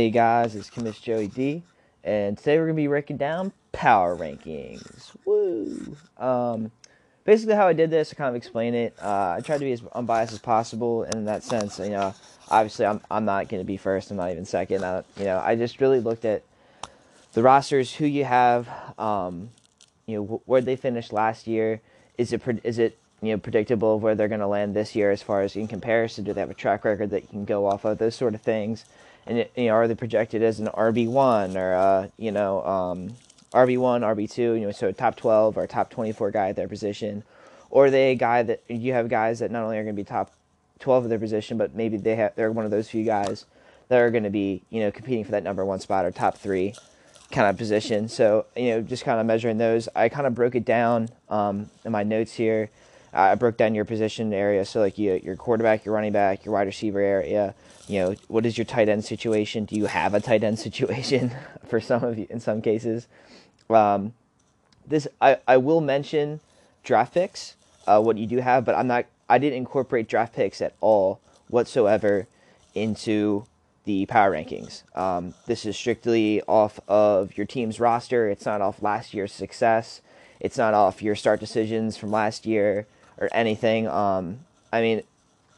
Hey guys, it's Commiss Joey D, and today we're gonna be breaking down power rankings. Woo! Um, basically, how I did this, I kind of explain it. Uh, I tried to be as unbiased as possible in that sense. You know, obviously, I'm I'm not gonna be first. I'm not even second. I, you know, I just really looked at the rosters, who you have, um, you know, wh- where they finished last year. Is it is it you know predictable of where they're going to land this year as far as in comparison? Do they have a track record that you can go off of? Those sort of things. And you know, are they projected as an RB one or uh, you know um, RB one, RB two? You know, so top twelve or top twenty four guy at their position, or are they a guy that you have guys that not only are going to be top twelve of their position, but maybe they have they're one of those few guys that are going to be you know competing for that number one spot or top three kind of position. So, you know, just kind of measuring those. I kind of broke it down um, in my notes here. I broke down your position area. So, like you, your quarterback, your running back, your wide receiver area. You know, what is your tight end situation? Do you have a tight end situation for some of you in some cases? Um, this I, I will mention draft picks, uh, what you do have, but I'm not. I didn't incorporate draft picks at all whatsoever into the power rankings. Um, this is strictly off of your team's roster. It's not off last year's success. It's not off your start decisions from last year or anything. Um, I mean,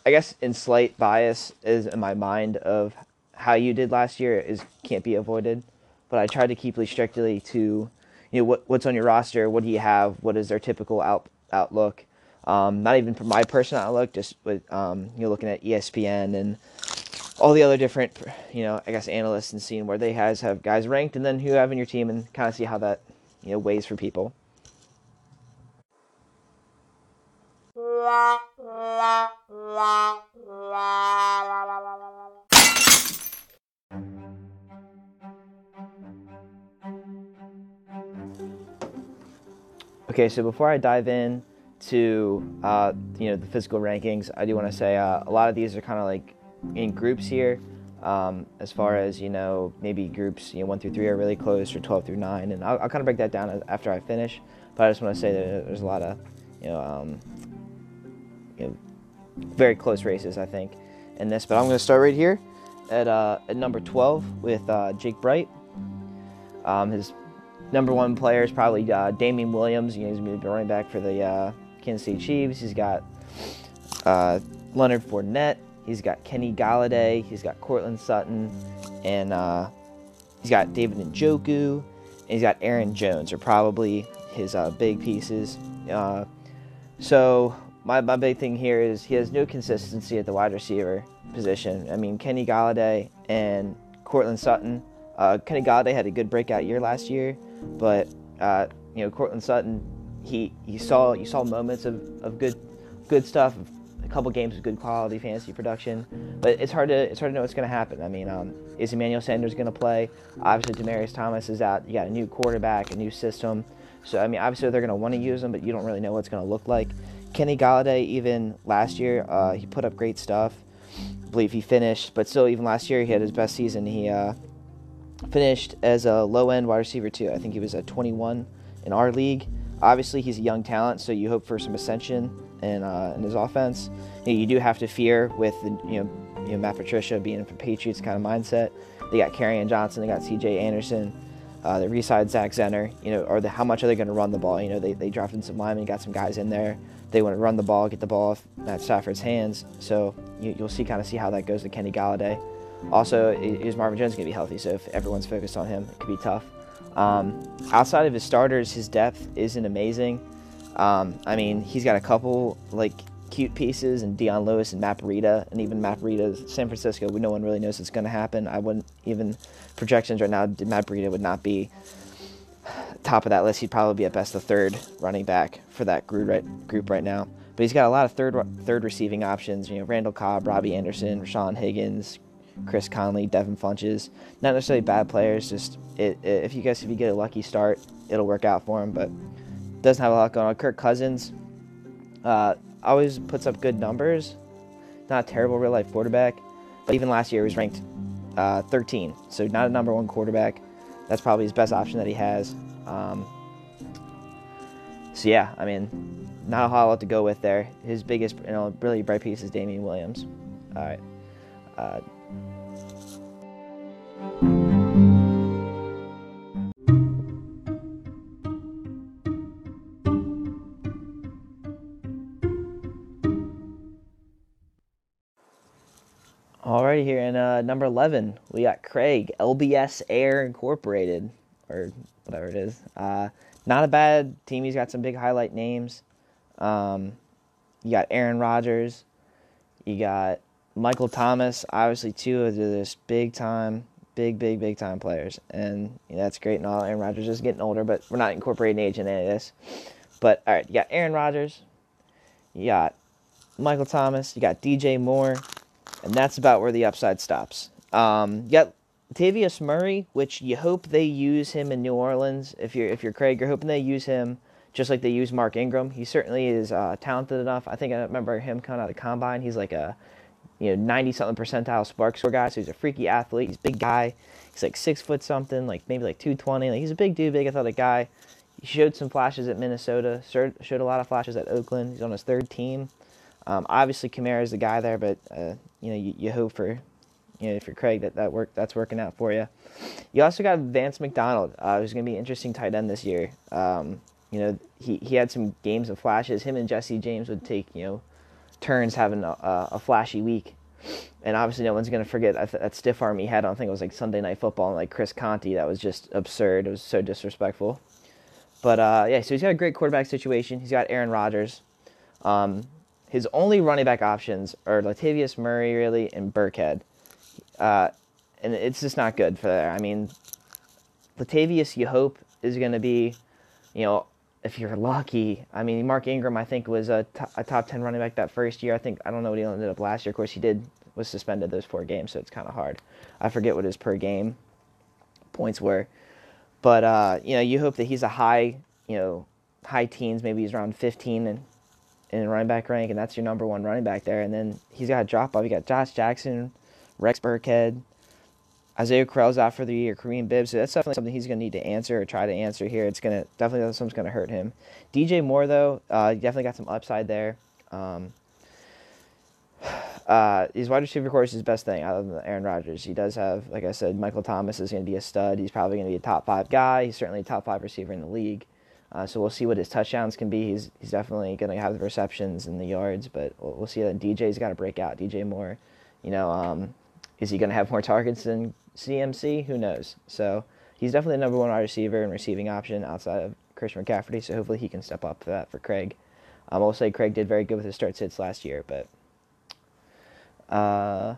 I guess in slight bias is in my mind of how you did last year is can't be avoided, but I tried to keep it strictly to you know what what's on your roster, what do you have, what is their typical out, outlook. Um, not even from my personal outlook, just with um, you know looking at ESPN and all the other different, you know, I guess analysts and seeing where they has have guys ranked, and then who you have in your team, and kind of see how that, you know, weighs for people. Okay, so before I dive in to uh, you know the physical rankings, I do want to say uh, a lot of these are kind of like in groups here. Um, as far as you know, maybe groups you know one through three are really close, or twelve through nine, and I'll, I'll kind of break that down after I finish. But I just want to say that there's a lot of you know, um, you know very close races I think in this. But I'm going to start right here at uh, at number twelve with uh, Jake Bright. Um, his number one player is probably uh, Damien Williams. You know, he's going to be running back for the uh, Kansas City Chiefs. He's got uh, Leonard Fournette. He's got Kenny Golladay. He's got Courtland Sutton, and uh, he's got David Njoku, and he's got Aaron Jones. Are probably his big pieces. So my my big thing here is he has no consistency at the wide receiver position. I mean Kenny Golladay and Courtland Sutton. Uh, Kenny Golladay had a good breakout year last year, but uh, you know Courtland Sutton, he you saw you saw moments of, of good good stuff a couple games of good quality fantasy production, but it's hard to it's hard to know what's going to happen. I mean, um, is Emmanuel Sanders going to play? Obviously, Demaryius Thomas is out. You got a new quarterback, a new system. So I mean, obviously they're going to want to use him, but you don't really know what's going to look like. Kenny Golladay, even last year, uh, he put up great stuff. I believe he finished, but still, even last year he had his best season. He uh, finished as a low end wide receiver too. I think he was at 21 in our league. Obviously, he's a young talent, so you hope for some ascension in, uh, in his offense. You, know, you, do have to fear with the, you know, you know Matt Patricia being a Patriots kind of mindset. They got Kerryon Johnson, they got C.J. Anderson, uh, they re-signed Zach Zenner. You know, or the, how much are they going to run the ball? You know, they they drafted some linemen, got some guys in there. They want to run the ball, get the ball off Matt Stafford's hands. So you, will see kind of see how that goes to Kenny Golladay. Also, is Marvin Jones going to be healthy? So if everyone's focused on him, it could be tough. Um, outside of his starters, his depth isn't amazing. Um, I mean, he's got a couple like cute pieces and Dion Lewis and Matt Breida, and even Breida's San Francisco. No one really knows what's going to happen. I wouldn't even projections right now. Matt Breida would not be top of that list. He'd probably be at best the third running back for that group right, group right now. But he's got a lot of third third receiving options. You know, Randall Cobb, Robbie Anderson, Rashawn Higgins, Chris Conley, Devin Funchess. Not necessarily bad players. Just it, it, if you guys if you get a lucky start, it'll work out for him. But doesn't have a lot going on. Kirk Cousins uh, always puts up good numbers. Not terrible real life quarterback, but even last year he was ranked uh, 13, so not a number one quarterback. That's probably his best option that he has. Um, so yeah, I mean, not a whole lot to go with there. His biggest, you know, really bright piece is Damien Williams. All right. Uh, Here in uh, number 11, we got Craig, LBS Air Incorporated, or whatever it is. Uh, not a bad team. He's got some big highlight names. Um, you got Aaron Rodgers. You got Michael Thomas, obviously, two of this big time, big, big, big time players. And that's great and all. Aaron Rodgers is getting older, but we're not incorporating age in any of this. But, all right, you got Aaron Rodgers. You got Michael Thomas. You got DJ Moore and that's about where the upside stops. Um, got Tavius Murray, which you hope they use him in New Orleans. If you're if you're Craig, you're hoping they use him just like they use Mark Ingram. He certainly is uh, talented enough. I think I remember him coming out of the combine. He's like a you know ninety something percentile spark score guy. So he's a freaky athlete. He's a big guy. He's like six foot something, like maybe like two twenty. Like he's a big dude, big athletic guy. He showed some flashes at Minnesota. Showed a lot of flashes at Oakland. He's on his third team. Um, obviously, Kamara is the guy there, but uh, you know you, you, hope for you know if you're Craig that that work that's working out for you. You also got Vance McDonald, uh, who's going to be an interesting tight end this year. Um, you know he he had some games of flashes. Him and Jesse James would take you know turns having a, a flashy week. And obviously, no one's going to forget that, that stiff arm he had. I don't think it was like Sunday Night Football and like Chris Conte. That was just absurd. It was so disrespectful. But uh, yeah, so he's got a great quarterback situation. He's got Aaron Rodgers. Um, his only running back options are Latavius Murray, really, and Burkhead. Uh, and it's just not good for there. I mean, Latavius, you hope, is going to be, you know, if you're lucky. I mean, Mark Ingram, I think, was a, t- a top 10 running back that first year. I think, I don't know what he ended up last year. Of course, he did, was suspended those four games, so it's kind of hard. I forget what his per game points were. But, uh, you know, you hope that he's a high, you know, high teens, maybe he's around 15 and in running back rank, and that's your number one running back there. And then he's got a drop off. You got Josh Jackson, Rex Burkhead, Isaiah Crowell's out for the year, Kareem Bibbs. So that's definitely something he's going to need to answer or try to answer here. It's going to definitely something's going to hurt him. DJ Moore though, uh, definitely got some upside there. Um, uh, his wide receiver course is his best thing other than Aaron Rodgers. He does have, like I said, Michael Thomas is going to be a stud. He's probably going to be a top five guy. He's certainly a top five receiver in the league. Uh, so we'll see what his touchdowns can be. He's he's definitely going to have the receptions and the yards, but we'll, we'll see. That DJ's got to break out. DJ Moore, you know, um, is he going to have more targets than CMC? Who knows? So he's definitely the number one wide receiver and receiving option outside of Christian McCaffrey. So hopefully he can step up for that for Craig. Um, I will say Craig did very good with his start sits last year, but uh,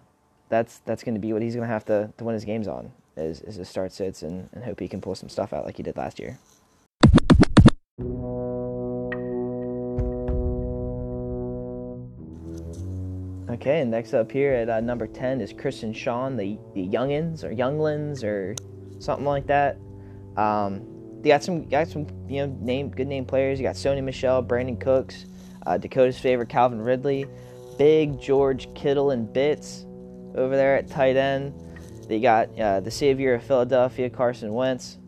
that's that's going to be what he's going to have to, to win his games on is is his start sits and, and hope he can pull some stuff out like he did last year. Okay, and next up here at uh, number 10 is Chris and Sean, the, the Youngins or Younglins or something like that. Um, they got some got some you know name good name players. You got Sony Michel, Brandin Cooks, uh, Dakota's favorite Calvin Ridley, Big George Kittle and Bits over there at tight end. They got uh, the savior of Philadelphia, Carson Wentz.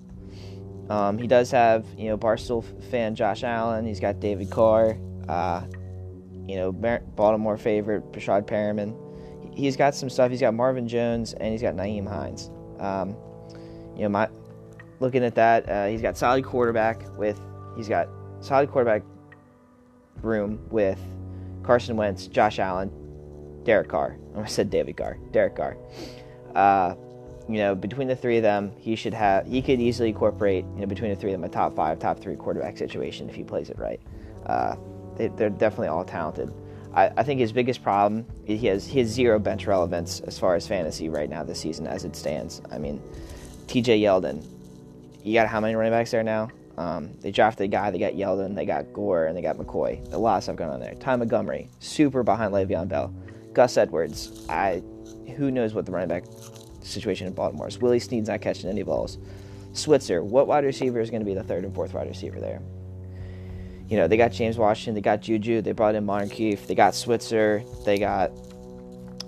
Um, he does have you know Barstool fan Josh Allen. He's got David Carr. Uh, you know, Baltimore favorite, Breshad Perriman. He's got some stuff. He's got Marvin Jones and he's got Nyheim Hines. Um, you know, my looking at that, uh, he's got solid quarterback with he's got solid quarterback room with Carson Wentz, Josh Allen, Derek Carr. I said David Carr, Derek Carr. Uh, you know, between the three of them, he should have he could easily incorporate you know between the three of them a top five, top three quarterback situation if he plays it right. Uh, they, are definitely all talented. I, I, think his biggest problem he has he has zero bench relevance as far as fantasy right now this season as it stands. I mean, T.J. Yeldon, you got how many running backs there now? Um, they drafted a guy. They got Yeldon, they got Gore, and they got McCoy. A lot of stuff going on there. Ty Montgomery, super behind Le'Veon Bell. Gus Edwards, I who knows what the running back situation in Baltimore is. Willie Snead's not catching any balls. Switzer, what wide receiver is going to be the third and fourth wide receiver there? You know, they got James Washington, they got Juju, they brought in Moncrief, they got Switzer, they got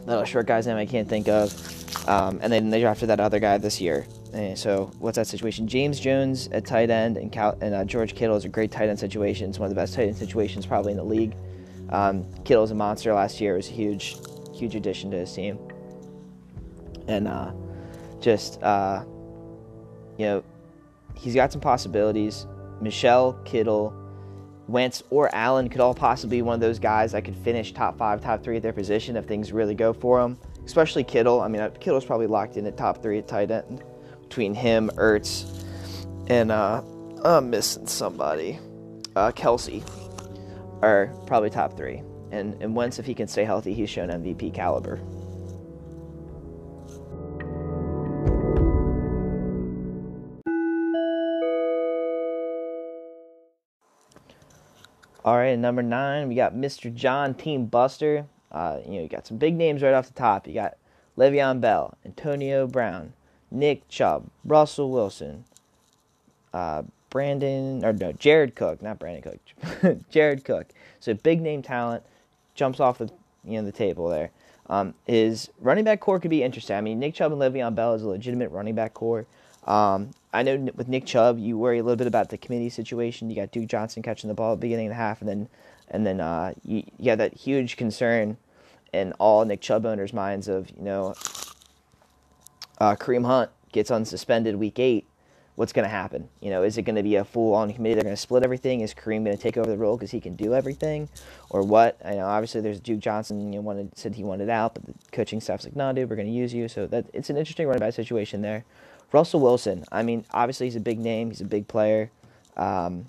little short guy's name I can't think of, um, and then they drafted that other guy this year. And so what's that situation? James Jones at tight end and, Cal- and uh, George Kittle is a great tight end situation. It's one of the best tight end situations probably in the league. Um, Kittle's a monster last year. It was a huge, huge addition to his team. And uh, just uh, you know, he's got some possibilities. Michel Kittle, Wentz, or Allen could all possibly be one of those guys that could finish top five, top three at their position if things really go for them. Especially Kittle. I mean, uh, Kittle's probably locked in at top three at tight end between him, Ertz, and uh, I'm missing somebody. Uh, Kelce are probably top three. And, and Wentz, if he can stay healthy, he's shown MVP caliber. All right, number nine, we got Mr. John Team Buster. Uh, you know, you got some big names right off the top. You got Le'Veon Bell, Antonio Brown, Nick Chubb, Russell Wilson, uh, Brandon, or no, Jared Cook, not Brandon Cook, Jared Cook. So big name talent jumps off the you know the table there. Um, his running back core could be interesting. I mean, Nick Chubb and Le'Veon Bell is a legitimate running back core. Um, I know with Nick Chubb, you worry a little bit about the committee situation. You got Duke Johnson catching the ball at the beginning of the half, and then and then uh, you, you have that huge concern in all Nick Chubb owners' minds of you know uh, Kareem Hunt gets unsuspended week eight. What's going to happen? You know, is it going to be a full-on committee? They're going to split everything. Is Kareem going to take over the role because he can do everything, or what? I know obviously there's Duke Johnson. You know, wanted said he wanted out, but the coaching staff's like, no, dude, we're going to use you. So that it's an interesting running back situation there. Russell Wilson. I mean, obviously he's a big name. He's a big player. Um,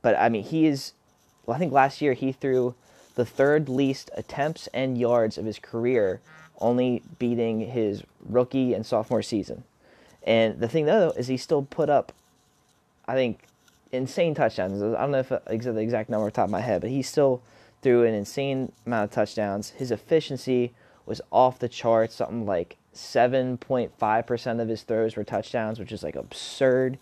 but I mean, he is. Well, I think last year he threw the third least attempts and yards of his career, only beating his rookie and sophomore season. And the thing though is he still put up, I think, insane touchdowns. I don't know if I the exact number off the top of my head, but he still threw an insane amount of touchdowns. His efficiency was off the charts, something like 7.5% of his throws were touchdowns, which is like absurd.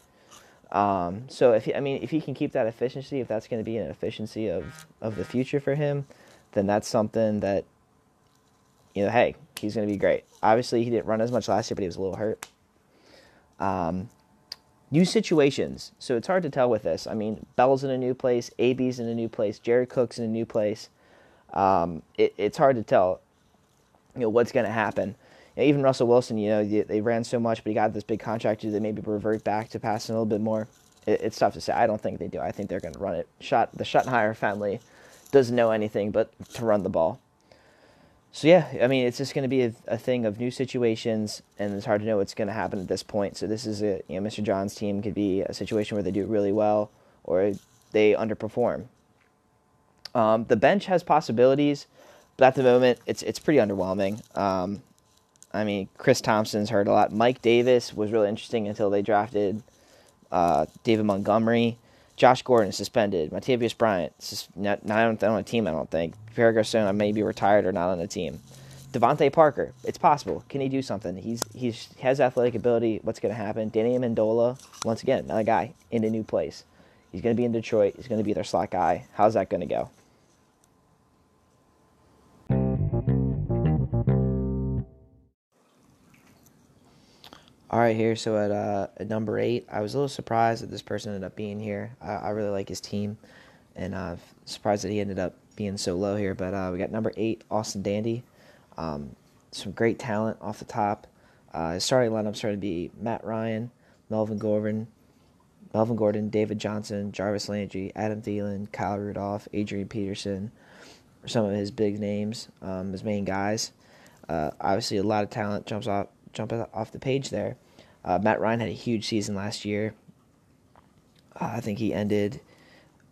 Um, so if he, I mean if he can keep that efficiency, if that's going to be an efficiency of of the future for him, then that's something that you know, hey, he's going to be great. Obviously, he didn't run as much last year, but he was a little hurt. Um, new situations, so it's hard to tell with this. I mean, Bell's in a new place, AB's in a new place, Jared Cook's in a new place. Um, it, it's hard to tell, you know, what's going to happen know, even Russell Wilson, you know, they ran so much, but he got this big contract. Do they maybe revert back to passing a little bit more? It, it's tough to say. I don't think they do. I think they're going to run it. Shot the Schottenheimer family doesn't know anything but to run the ball. So yeah, I mean, it's just going to be a, a, thing of new situations, and it's hard to know what's going to happen at this point. So this is a, you know, Mr. John's team could be a situation where they do really well or they underperform. Um, the bench has possibilities, but at the moment, it's it's pretty underwhelming. Um, I mean, Chris Thompson's hurt a lot. Mike Davis was really interesting until they drafted uh, David Montgomery. Josh Gordon is suspended. Martavis Bryant not, not on a team, I don't think. Pierre Garcon may be retired or not on the team. DeVante Parker, it's possible. Can he do something? He's he's he has athletic ability. What's going to happen? Danny Amendola, once again, another guy in a new place. He's going to be in Detroit. He's going to be their slot guy. How's that going to go? All right, here. So at, uh, at number eight, I was a little surprised that this person ended up being here. I, I really like his team, and uh, surprised that he ended up being so low here. But uh, we got number eight, Austin Dandy. Um, some great talent off the top. Uh, his starting lineup started to be Matt Ryan, Melvin Gordon, Melvin Gordon, David Johnson, Jarvis Landry, Adam Thielen, Kyle Rudolph, Adrian Peterson, some of his big names, um, his main guys. Uh, obviously, a lot of talent jumps off jump off the page there. Uh, Matt Ryan had a huge season last year. Uh, I think he ended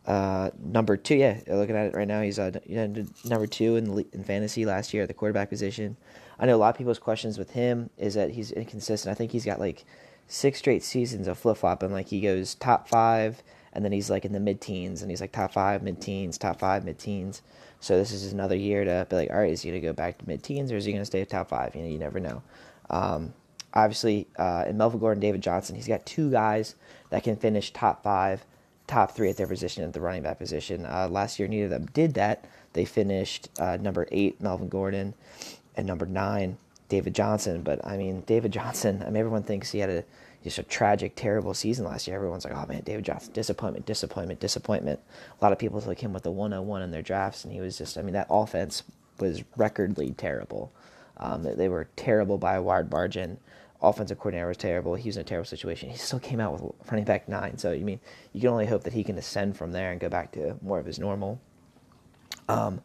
uh, number two. Yeah, looking at it right now, he's uh, he ended number two in in fantasy last year at the quarterback position. I know a lot of people's questions with him is that he's inconsistent. I think he's got like six straight seasons of flip flopping. Like he goes top five, and then he's like in the mid teens, and he's like top five, mid teens, top five, mid teens. So this is another year to be like, all right, is he gonna go back to mid teens, or is he gonna stay at top five? You know, you never know. Um, obviously, uh, in Melvin Gordon, David Johnson, he's got two guys that can finish top five, top three at their position at the running back position. Uh, last year, neither of them did that. They finished uh, number eight, Melvin Gordon, and number nine, David Johnson. But I mean, David Johnson. I mean, everyone thinks he had a just a tragic, terrible season last year. Everyone's like, "Oh man, David Johnson, disappointment, disappointment, disappointment." A lot of people took him with the 101 in their drafts, and he was just. I mean, that offense was recordly terrible. Um, they were terrible by a wide margin. offensive coordinator was terrible. He was in a terrible situation. He still came out with running back nine. So you mean you can only hope that he can ascend from there and go back to more of his normal. Um,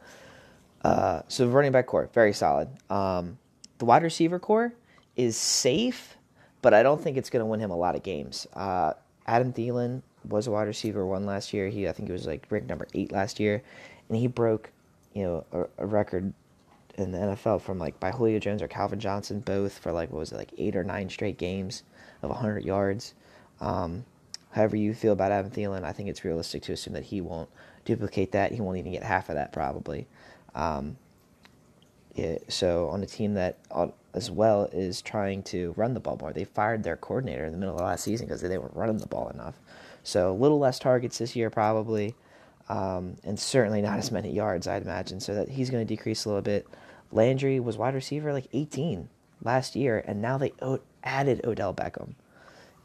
uh, so running back core very solid. Um, the wide receiver core is safe, but I don't think it's going to win him a lot of games. Uh, Adam Thielen was a wide receiver one last year. He I think he was like ranked number eight last year, and he broke you know a, a record in the NFL from like by Julio Jones or Calvin Johnson both for like what was it like eight or nine straight games of 100 yards. Um, however you feel about Adam Thielen, I think it's realistic to assume that he won't duplicate that. He won't even get half of that probably. Um, yeah, so on a team that uh, as well is trying to run the ball more, they fired their coordinator in the middle of last season because they weren't running the ball enough. So a little less targets this year probably, um, and certainly not as many yards I'd imagine. So that he's going to decrease a little bit. Landry was wide receiver like 18 last year, and now they added Odell Beckham.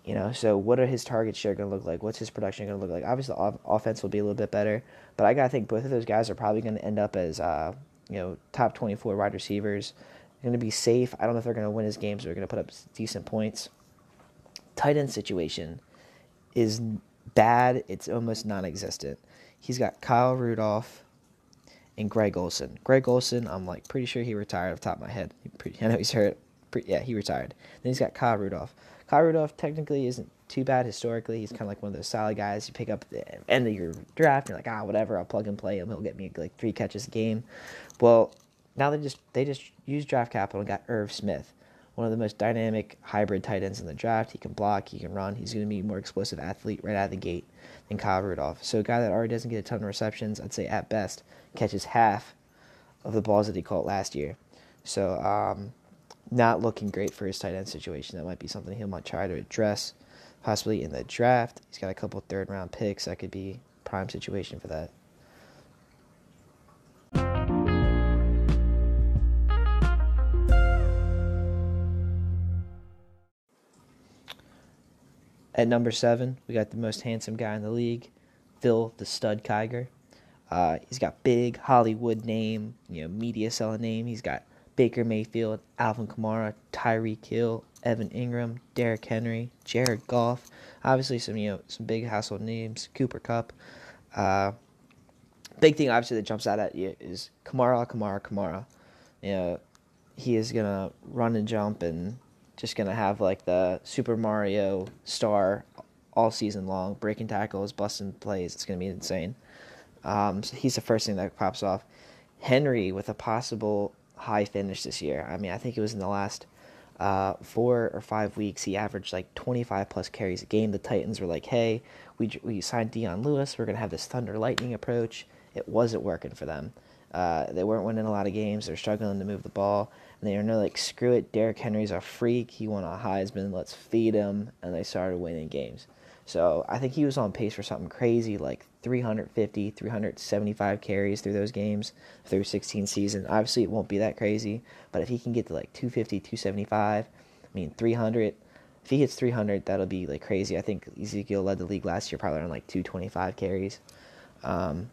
You know, so what are his target share going to look like? What's his production going to look like? Obviously, the off- offense will be a little bit better, but I got to think both of those guys are probably going to end up as uh, you know top 24 wide receivers. Going to be safe. I don't know if they're going to win his games, they're going to put up decent points. Tight end situation is bad. It's almost non-existent. He's got Kyle Rudolph, and Greg Olsen. Greg Olsen, I'm like pretty sure he retired off top of my head. I know he's hurt. Yeah, he retired. Then he's got Kyle Rudolph. Kyle Rudolph technically isn't too bad historically. He's kind of like one of those solid guys you pick up at the end of your draft. You're like, ah, whatever. I'll plug and play him. He'll get me like three catches a game. Well, now they just they just use draft capital and got Irv Smith, one of the most dynamic hybrid tight ends in the draft. He can block, he can run. He's going to be a more explosive athlete right out of the gate than Kyle Rudolph. So a guy that already doesn't get a ton of receptions, I'd say at best catches half of the balls that he caught last year. So um, not looking great for his tight end situation. That might be something he might try to address, possibly in the draft. He's got a couple third round picks. That could be prime situation for that. At number seven, we got the most handsome guy in the league, Phil the Stud Kiger. Uh, he's got big Hollywood name, you know, media selling name. He's got Baker Mayfield, Alvin Kamara, Tyreek Hill, Evan Engram, Derrick Henry, Jared Goff. Obviously, some you know some big household names. Cooper Kupp. Uh, big thing, obviously, that jumps out at you is Kamara, Kamara, Kamara. You know, he is gonna run and jump and just gonna have like the Super Mario star all season long, breaking tackles, busting plays. It's gonna be insane. Um, so he's the first thing that pops off. Henry with a possible high finish this year. I mean, I think it was in the last uh, four or five weeks he averaged like 25 plus carries a game. The Titans were like, "Hey, we we signed Dion Lewis. We're gonna have this thunder lightning approach." It wasn't working for them. Uh, they weren't winning a lot of games. They're struggling to move the ball. And they were like, screw it. Derrick Henry's a freak. He won a Heisman. Let's feed him. And they started winning games. So I think he was on pace for something crazy like 350, 375 carries through those games through 16 season. Obviously, it won't be that crazy, but if he can get to like 250, 275, I mean 300, if he hits 300, that'll be like crazy. I think Ezekiel led the league last year probably on like 225 carries. Um,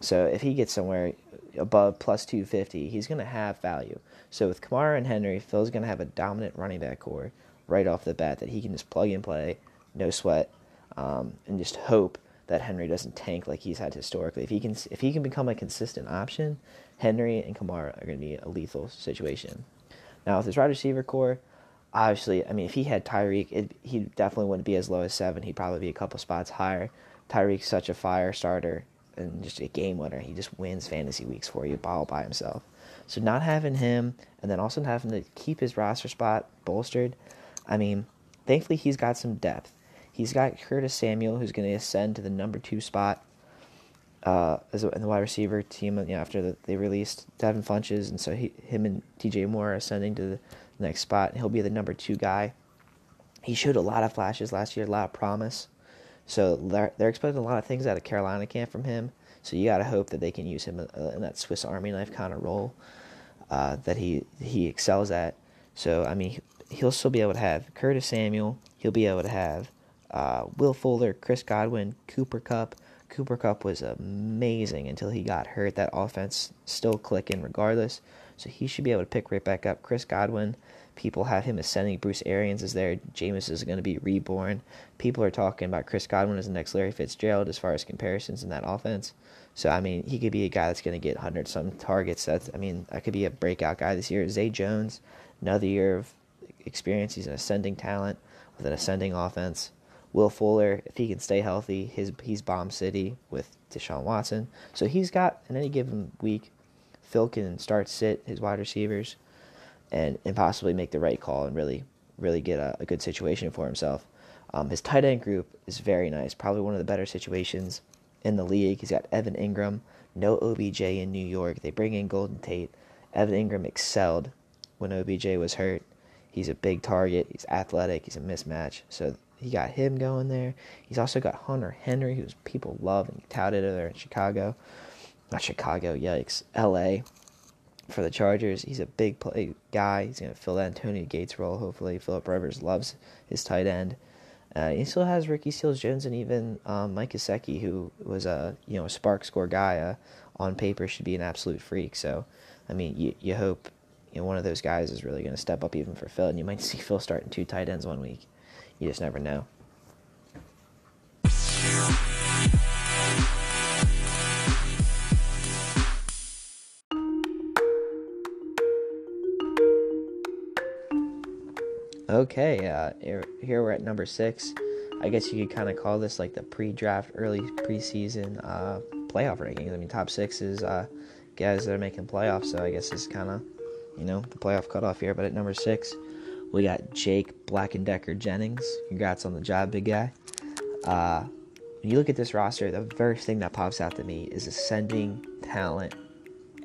so if he gets somewhere above plus 250, he's going to have value. So with Kamara and Henry, Phil's going to have a dominant running back core right off the bat that he can just plug and play, no sweat, um, and just hope that Henry doesn't tank like he's had historically. If he can, if he can become a consistent option, Henry and Kamara are going to be a lethal situation. Now with his wide receiver core, obviously, I mean, if he had Tyreek, it, he definitely wouldn't be as low as seven. He'd probably be a couple spots higher. Tyreek's such a fire starter and just a game winner. He just wins fantasy weeks for you all by himself. So not having him and then also having to keep his roster spot bolstered, I mean, thankfully he's got some depth. He's got Curtis Samuel, who's going to ascend to the number two spot uh, as a, in the wide receiver team. You know, after the, they released Devin Funchess, and so he, him and DJ Moore are ascending to the next spot. He'll be the number two guy. He showed a lot of flashes last year, a lot of promise. So they're, they're expecting a lot of things out of Carolina camp from him. So you got to hope that they can use him uh, in that Swiss Army knife kind of role uh, that he he excels at. So I mean, he'll still be able to have Curtis Samuel. He'll be able to have uh, Will Fuller, Chris Godwin, Cooper Kupp. Cooper Kupp was amazing until he got hurt. That offense still clicking regardless. So he should be able to pick right back up. Chris Godwin, People have him ascending. Bruce Arians is there. Jameis is going to be reborn. People are talking about Chris Godwin as the next Larry Fitzgerald as far as comparisons in that offense. So I mean, he could be a guy that's going to get hundred some targets. That's I mean, that could be a breakout guy this year. Zay Jones, another year of experience. He's an ascending talent with an ascending offense. Will Fuller, if he can stay healthy, his he's bomb city with Deshaun Watson. So he's got in any given week, Phil can start sit his wide receivers, and and possibly make the right call and really really get a, a good situation for himself. Um, his tight end group is very nice, probably one of the better situations in the league. He's got Evan Engram, no OBJ in New York. They bring in Golden Tate. Evan Engram excelled when OBJ was hurt. He's a big target. He's athletic. He's a mismatch. So he got him going there. He's also got Hunter Henry, who's people love and touted there in Chicago. Not Chicago, yikes. LA for the Chargers. He's a big play guy. He's going to fill that Antonio Gates role, hopefully. Philip Rivers loves his tight end. Uh, he still has Ricky Seals Jones and even um, Mike Gesicki, who was a you know a spark score guy. Uh, on paper, should be an absolute freak. So, I mean, you you hope you know one of those guys is really going to step up even for Phil, and you might see Phil starting two tight ends one week. You just never know. Okay, uh, here, we're at number six. I guess you could kind of call this like the pre-draft, early preseason uh, playoff rankings. I mean, top six is uh, guys that are making playoffs, so I guess it's kind of you know the playoff cutoff here. But at number six, we got Jake Black and Decker Jennings. Congrats on the job, big guy. Uh, when you look at this roster, the first thing that pops out to me is ascending talent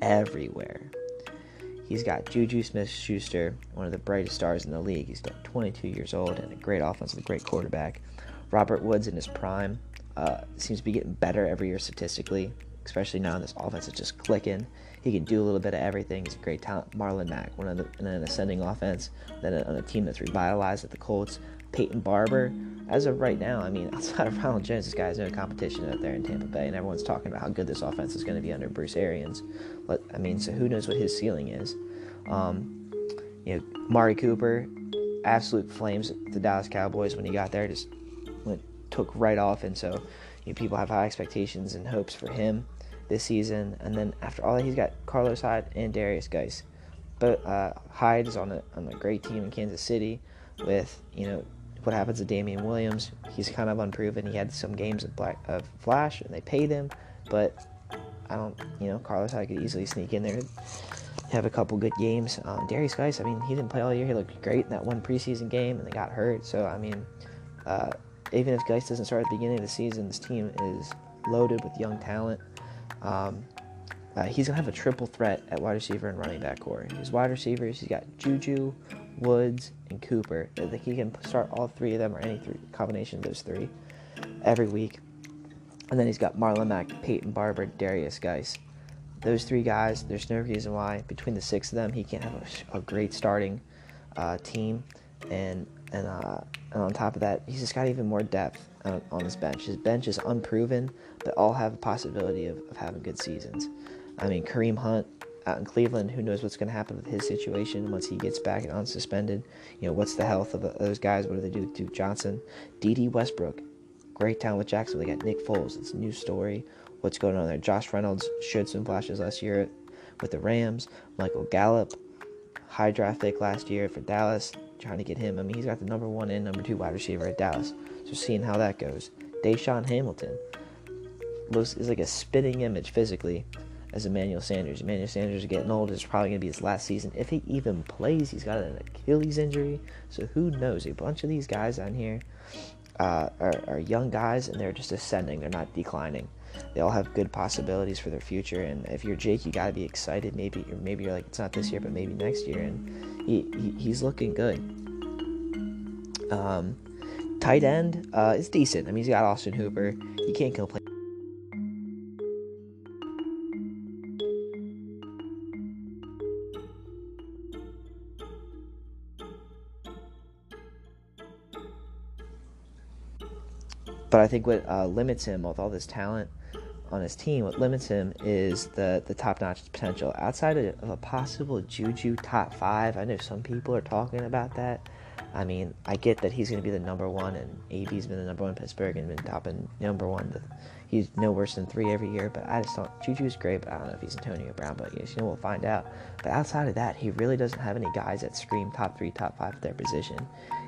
everywhere. He's got Juju Smith Schuster, one of the brightest stars in the league. He's 22 years old and a great offensive, great quarterback. Robert Woods in his prime uh, seems to be getting better every year statistically, especially now this offense is just clicking. He can do a little bit of everything. He's a great talent. Marlon Mack, one of the, in an ascending offense, then on a team that's revitalized at the Colts. Peyton Barber, as of right now, I mean, outside of Ronald Jones, this guy has no competition out there in Tampa Bay, and everyone's talking about how good this offense is going to be under Bruce Arians. I mean, so who knows what his ceiling is? Um, you know, Mari Cooper, absolute flames the Dallas Cowboys when he got there, just went took right off, and so you know, people have high expectations and hopes for him this season. And then after all that, he's got Carlos Hyde and Derrius Guice. But uh, Hyde is on a on a great team in Kansas City with you know what happens to Damien Williams. He's kind of unproven. He had some games of Black of Flash, and they paid him, but I don't, you know, Carlos Hyde could easily sneak in there, and have a couple good games. Um, Derrius Guice, I mean, he didn't play all year. He looked great in that one preseason game, and they got hurt. So I mean, uh, even if Guice doesn't start at the beginning of the season, this team is loaded with young talent. Um, uh, he's gonna have a triple threat at wide receiver and running back core. His wide receivers, he's got Juju, Woods, and Cooper. I think he can start all three of them or any three combination of those three every week. And then he's got Marlon Mack, Peyton Barber, Derrius Guice. Those three guys, there's no reason why between the six of them he can't have a, a great starting uh, team. And and, uh, and on top of that, he's just got even more depth on, on his bench. His bench is unproven, but all have a possibility of, of having good seasons. I mean, Kareem Hunt out in Cleveland, who knows what's going to happen with his situation once he gets back and unsuspended? You know, what's the health of those guys? What do they do with Duke Johnson? Dede Westbrook, great talent with Jacksonville. They got Nick Foles. It's a new story. What's going on there? Josh Reynolds showed some flashes last year with the Rams. Michael Gallup, high draft pick last year for Dallas, trying to get him. I mean, he's got the number one and number two wide receiver at Dallas. So seeing how that goes. DaeSean Hamilton looks is like a spitting image physically as Emmanuel Sanders. Emmanuel Sanders is getting old. It's probably going to be his last season. If he even plays, he's got an Achilles injury. So who knows? A bunch of these guys on here uh, are, are young guys, and they're just ascending. They're not declining. They all have good possibilities for their future. And if you're Jake, you got to be excited. Maybe, maybe you're like, it's not this year, but maybe next year. And he, he he's looking good. Um, tight end uh, is decent. I mean, he's got Austin Hooper. He can't complain. But I think what uh, limits him with all this talent on his team, what limits him is the the top notch potential. Outside of, a possible Juju top five, I know some people are talking about that. I mean, I get that he's going to be the number one, and AB's been the number one in Pittsburgh and been top topping number one. He's no worse than three every year, but I just don't. Juju's great, but I don't know if he's Antonio Brown. But you know, we'll find out. But outside of that, he really doesn't have any guys that scream top three, top five at their position.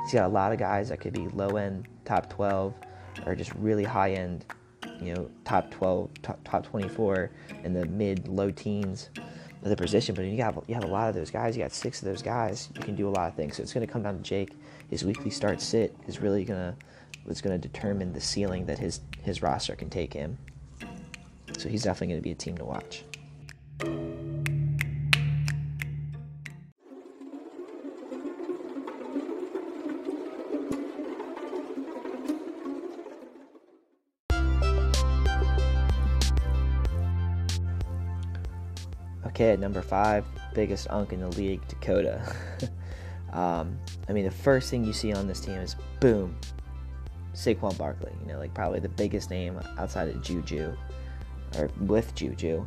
He's got a lot of guys that could be low end, top 12, or just really high end, you know, top 12, top, top 24 in the mid low teens of the position. But you have you have a lot of those guys. You got six of those guys. You can do a lot of things. So it's going to come down to Jake. His weekly start sit is really going to was going to determine the ceiling that his his roster can take him. So he's definitely going to be a team to watch. Okay, at number five, biggest unk in the league, Dakota. um, I mean, the first thing you see on this team is boom, Saquon Barkley. You know, like probably the biggest name outside of Juju, or with Juju,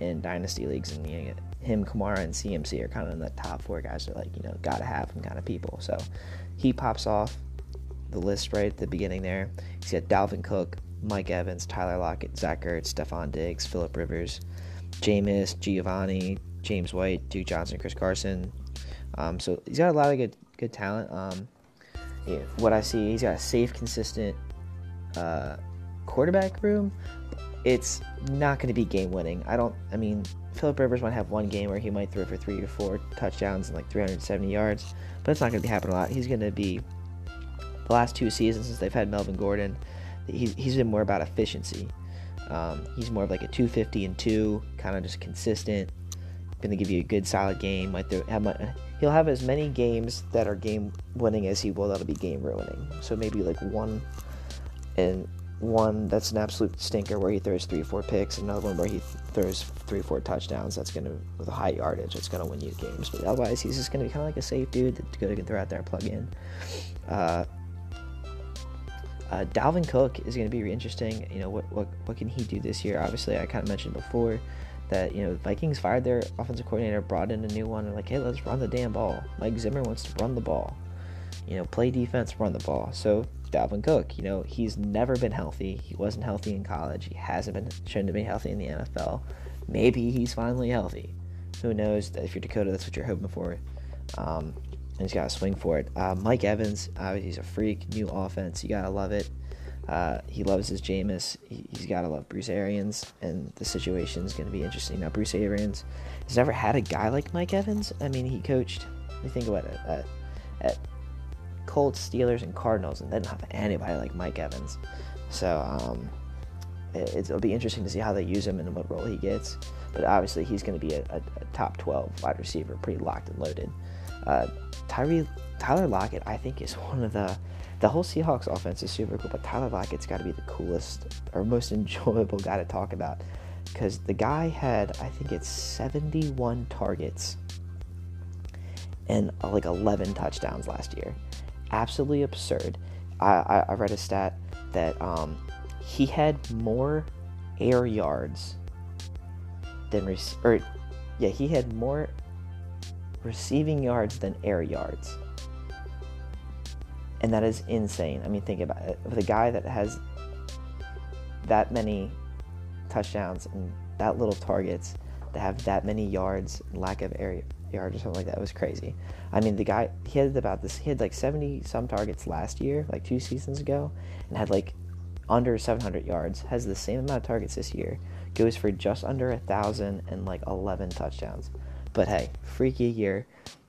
in dynasty leagues. And you know, him, Kamara, and CMC are kind of in the top four guys. That are like you know, gotta have him kind of people. So he pops off the list right at the beginning there. He's got Dalvin Cook, Mike Evans, Tyler Lockett, Zach Ertz, Stefon Diggs, Philip Rivers, Jameis, Giovanni, James White, Duke Johnson, Chris Carson. Um, so he's got a lot of good good talent. Um, yeah, what I see, he's got a safe, consistent uh, quarterback room. It's not going to be game winning. I don't. I mean, Philip Rivers might have one game where he might throw for three or four touchdowns and like 370 yards, but it's not going to be happening a lot. He's going to be the last two seasons since they've had Melvin Gordon. He's he's been more about efficiency. Um, he's more of like a 250 and two, kind of just consistent. Going to give you a good solid game. Might throw, have my, he'll have as many games that are game winning as he will that'll be game ruining. So maybe like one and one that's an absolute stinker where he throws three or four picks, another one where he th- throws three or four touchdowns. That's gonna with a high yardage. That's gonna win you games. But otherwise, he's just gonna be kind of like a safe dude that good can throw out there, plug in. Uh, uh, Dalvin Cook is going to be interesting. You know, what, what what can he do this year? Obviously, I kind of mentioned before that you know Vikings fired their offensive coordinator, brought in a new one, and like, hey, let's run the damn ball. Mike Zimmer wants to run the ball. You know, play defense, run the ball. So Dalvin Cook, you know, he's never been healthy. He wasn't healthy in college. He hasn't been shown to be healthy in the NFL. Maybe he's finally healthy. Who knows? If you're Dakota, that's what you're hoping for. Um, and he's got to swing for it. Uh, Mike Evans, uh, he's a freak. New offense, you gotta love it. Uh, he loves his Jameis. He, has got to love Bruce Arians, and the situation is going to be interesting. Now, Bruce Arians has never had a guy like Mike Evans. I mean, he coached, me think about it, at, at Colts, Steelers, and Cardinals, and they didn't have anybody like Mike Evans. So, um, it, will be interesting to see how they use him and what role he gets. But obviously, he's going to be a, a, a, top 12 wide receiver, pretty locked and loaded. Uh, Tyree, Tyler Lockett, I think, is one of the the whole Seahawks offense is super cool, but Tyler Lockett's got to be the coolest or most enjoyable guy to talk about because the guy had, I think it's 71 targets and uh, like 11 touchdowns last year. Absolutely absurd. I, I, I read a stat that um, he had more air yards than, or yeah, he had more receiving yards than air yards and that is insane. I mean, think about it. With a guy that has that many touchdowns and that little targets to have that many yards lack of air yards or something like that was crazy. I mean, the guy he had about this. He had like 70 some targets last year, like two seasons ago, and had like under 700 yards. Has the same amount of targets this year. Goes for just under a thousand and like 11 touchdowns. But hey, freaky year.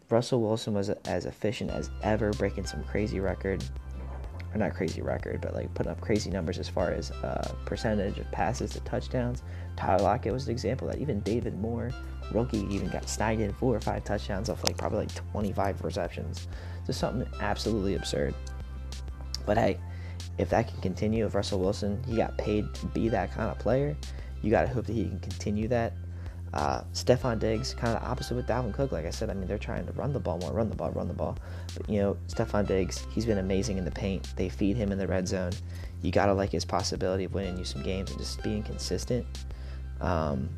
Russell Wilson was as efficient as ever, breaking some crazy record, or not crazy record, but like putting up crazy numbers as far as uh, percentage of passes to touchdowns. Tyler Lockett was an example that. Even David Moore, rookie, even got snagged in four or five touchdowns off like probably like 25 receptions. Just something absolutely absurd. But hey, if that can continue, if Russell Wilson he got paid to be that kind of player, you got to hope that he can continue that. Uh, Stefon Diggs, kind of the opposite with Dalvin Cook. Like I said, I mean, they're trying to run the ball more, run the ball, run the ball. But, you know, Stefon Diggs, he's been amazing in the paint. They feed him in the red zone. You got to like his possibility of winning you some games and just being consistent. Um,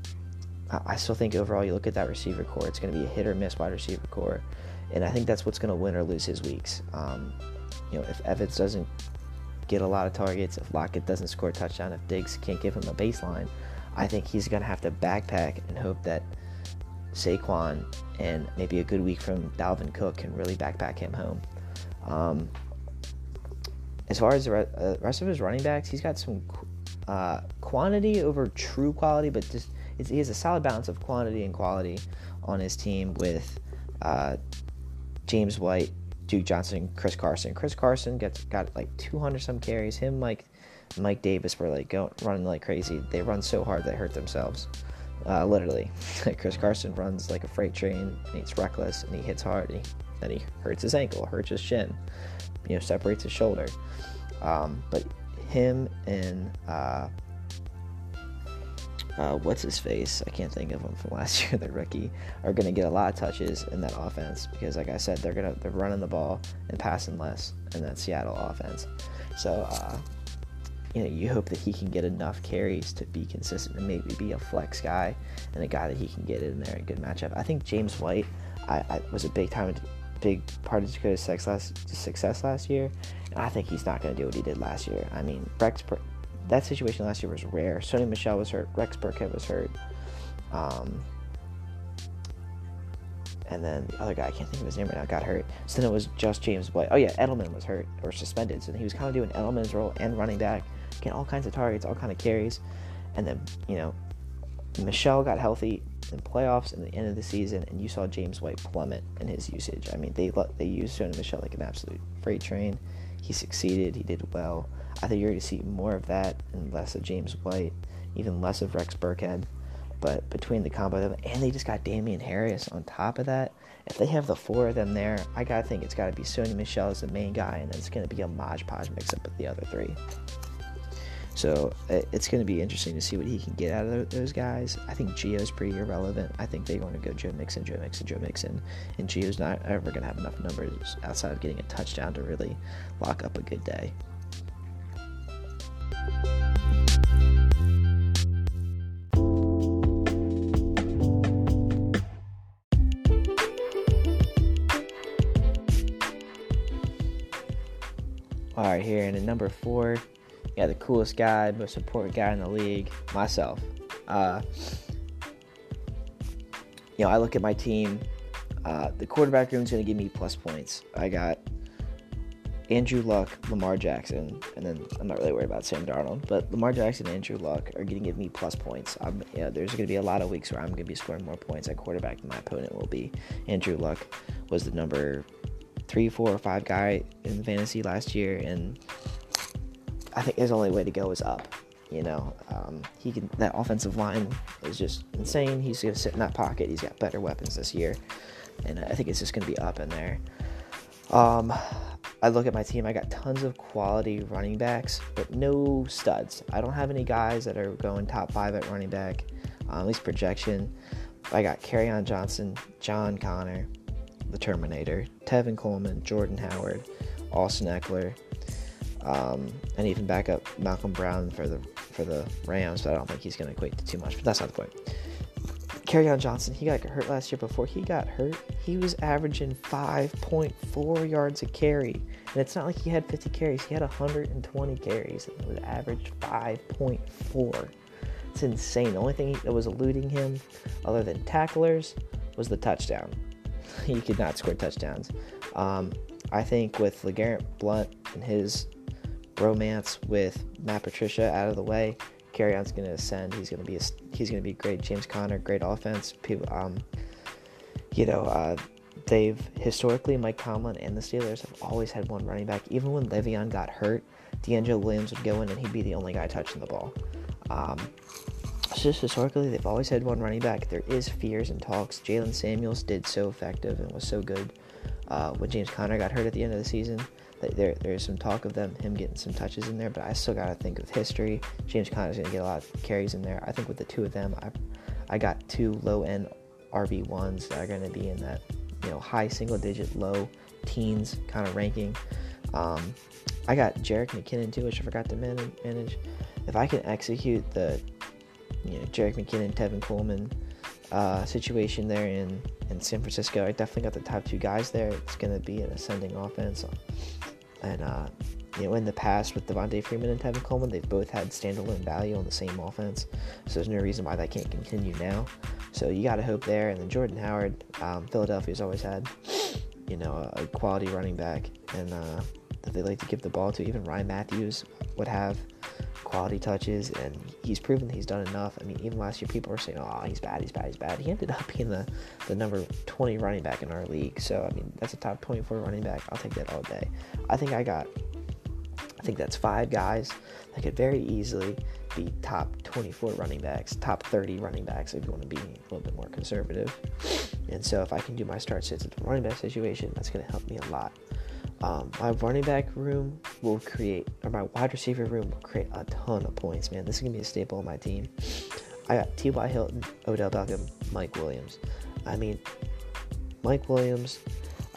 I still think overall, you look at that receiver core, it's going to be a hit or miss wide receiver core. And I think that's what's going to win or lose his weeks. Um, you know, if Evans doesn't get a lot of targets, if Lockett doesn't score a touchdown, if Diggs can't give him a baseline, I think he's going to have to backpack and hope that Saquon and maybe a good week from Dalvin Cook can really backpack him home. Um, as far as the uh, rest of his running backs, he's got some uh, quantity over true quality, but just he has a solid balance of quantity and quality on his team with uh, James White, Duke Johnson, Chris Carson. Chris Carson gets got like 200 some carries. Him, Mike, Mike Davis were like going running like crazy. They run so hard they hurt themselves. Uh, literally, Chris Carson runs like a freight train. And he's reckless and he hits hard. And he, then he hurts his ankle, hurts his shin, you know, separates his shoulder. Um, but him and uh, uh, what's his face? I can't think of him from last year. The rookie are going to get a lot of touches in that offense because, like I said, they're gonna they're running the ball and passing less in that Seattle offense. So, uh, you know, you hope that he can get enough carries to be consistent and maybe be a flex guy and a guy that he can get in there a good matchup. I think James White I, I was a big time big part of Dakota's success last, success last year, and I think he's not going to do what he did last year. I mean, Rex that situation last year was rare. Sony Michel was hurt. Rex Burkhead was hurt. Um, and then the other guy, I can't think of his name right now, got hurt. So then it was just James White. Oh yeah, Edelman was hurt or suspended. So he was kind of doing Edelman's role and running back, getting all kinds of targets, all kind of carries. And then you know, Michel got healthy in playoffs and the end of the season, and you saw James White plummet in his usage. I mean, they they used Sony Michel like an absolute freight train. He succeeded. He did well. I think you're going to see more of that and less of James White, even less of Rex Burkhead. But between the combo of them, and they just got Damien Harris on top of that. If they have the four of them there, I gotta think it's got to be Sony Michel as the main guy, and then it's going to be a Mod Podge mix up with the other three. So it's going to be interesting to see what he can get out of those guys. I think Gio's pretty irrelevant. I think they're going to go Joe Mixon, Joe Mixon, Joe Mixon, and Gio's not ever going to have enough numbers outside of getting a touchdown to really lock up a good day. All right, here in number four, yeah, the coolest guy, most important guy in the league, myself. Uh, you know, I look at my team. Uh, the quarterback room is going to give me plus points. I got Andrew Luck, Lamar Jackson, and then I'm not really worried about Sam Darnold, but Lamar Jackson and Andrew Luck are going to give me plus points. I'm, there's going to be a lot of weeks where I'm going to be scoring more points at quarterback than my opponent will be. Andrew Luck was the number three, four, or five guy in fantasy last year, and I think his only way to go is up. You know, um, he can. That offensive line is just insane. He's going to sit in that pocket. He's got better weapons this year, and I think it's just going to be up in there. Um, I look at my team. I got tons of quality running backs, but no studs. I don't have any guys that are going top five at running back, uh, at least projection. I got Kerryon Johnson, John Connor, the Terminator, Tevin Coleman, Jordan Howard, Austin Ekeler, um, and even back up Malcolm Brown for the for the Rams. But I don't think he's going to equate to too much. But that's not the point. Kerryon Johnson, he got hurt last year. Before he got hurt, he was averaging 5.4 yards a carry. And it's not like he had 50 carries, he had 120 carries and would average 5.4. It's insane. The only thing that was eluding him, other than tacklers, was the touchdown. he could not score touchdowns. Um, I think with LeGarrette Blunt and his romance with Matt Patricia out of the way, Kerryon's going to ascend. He's going to be a, he's going to be great. James Conner, great offense. People, um, you know, uh, they've historically Mike Tomlin and the Steelers have always had one running back. Even when Le'Veon got hurt, DeAngelo Williams would go in and he'd be the only guy touching the ball. Um, just historically, they've always had one running back. There is fears and talks. Jaylen Samuels did so effective and was so good uh, when James Conner got hurt at the end of the season there there's some talk of them him getting some touches in there, but I still got to think of history. James Conner's to get a lot of carries in there. I think with the two of them, I I got two low end RB ones that are to be in that you know high single digit, low teens kind of ranking. Um, I got Jerick McKinnon too, which I forgot to manage. If I can execute the you know Jerick McKinnon, Tevin Coleman uh, situation there in in San Francisco, I definitely got the top two guys there. It's going to be an ascending offense, and uh, you know, in the past with Devonta Freeman and Tevin Coleman, they've both had standalone value on the same offense. So there's no reason why that can't continue now. So you got to hope there. And then Jordan Howard, um, Philadelphia's always had, you know, a, quality running back, and uh, that they like to give the ball to. Even Ryan Mathews would have quality touches, and he's proven that he's done enough. I mean, even last year, people were saying, "Oh, he's bad, he's bad, he's bad." He ended up being the the number 20 running back in our league. So I mean, that's a top 24 running back. I'll take that all day. I think I got I think that's five guys that could very easily be top 24 running backs, top 30 running backs if you want to be a little bit more conservative. And so if I can do my start sits at the running back situation, that's going to help me a lot. Um, my running back room will create, or my wide receiver room will create a ton of points, man. This is going to be a staple of my team. I got T.Y. Hilton, Odell Beckham, Mike Williams. I mean, Mike Williams,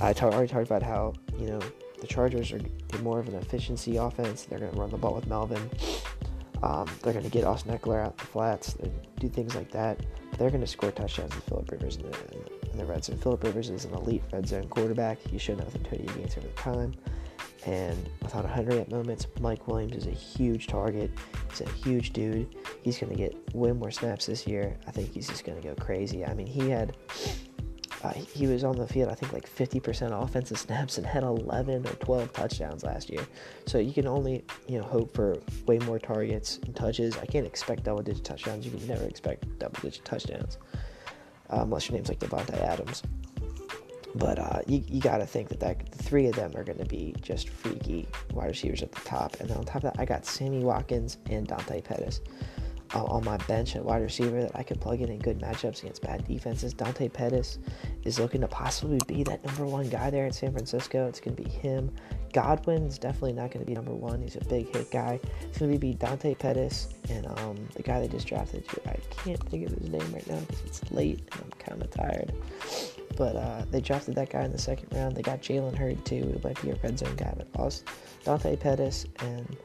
I t- already talked about how, you know, the Chargers are more of an efficiency offense. They're going to run the ball with Melvin. Um, they're going to get Austin Ekeler out the flats, they do things like that. They're going to score touchdowns with Philip Rivers in the red zone. Philip Rivers is an elite red zone quarterback. He showed that with Antonio Gates over the time. And without 100 at moments, Mike Williams is a huge target. He's a huge dude. He's going to get way more snaps this year. I think he's just going to go crazy. I mean, he had uh, he was on the field, I think, like 50% offensive snaps and had 11 or 12 touchdowns last year. So you can only, you know, hope for way more targets and touches. I can't expect double-digit touchdowns. You can never expect double-digit touchdowns uh, unless your name's like Davante Adams. But uh, you, you got to think that, that the three of them are going to be just freaky wide receivers at the top. And then on top of that, I got Sammy Watkins and Dante Pettis uh, on my bench at wide receiver that I could plug in in good matchups against bad defenses. Dante Pettis is looking to possibly be that number one guy there in San Francisco. It's going to be him. Goodwin is definitely not going to be number one. He's a big hit guy. It's going to be Dante Pettis and um, the guy they just drafted. I can't think of his name right now because it's late and I'm kind of tired. But uh, they drafted that guy in the second round. They got Jalen Hurd too, who might be a red zone guy. But also Dante Pettis and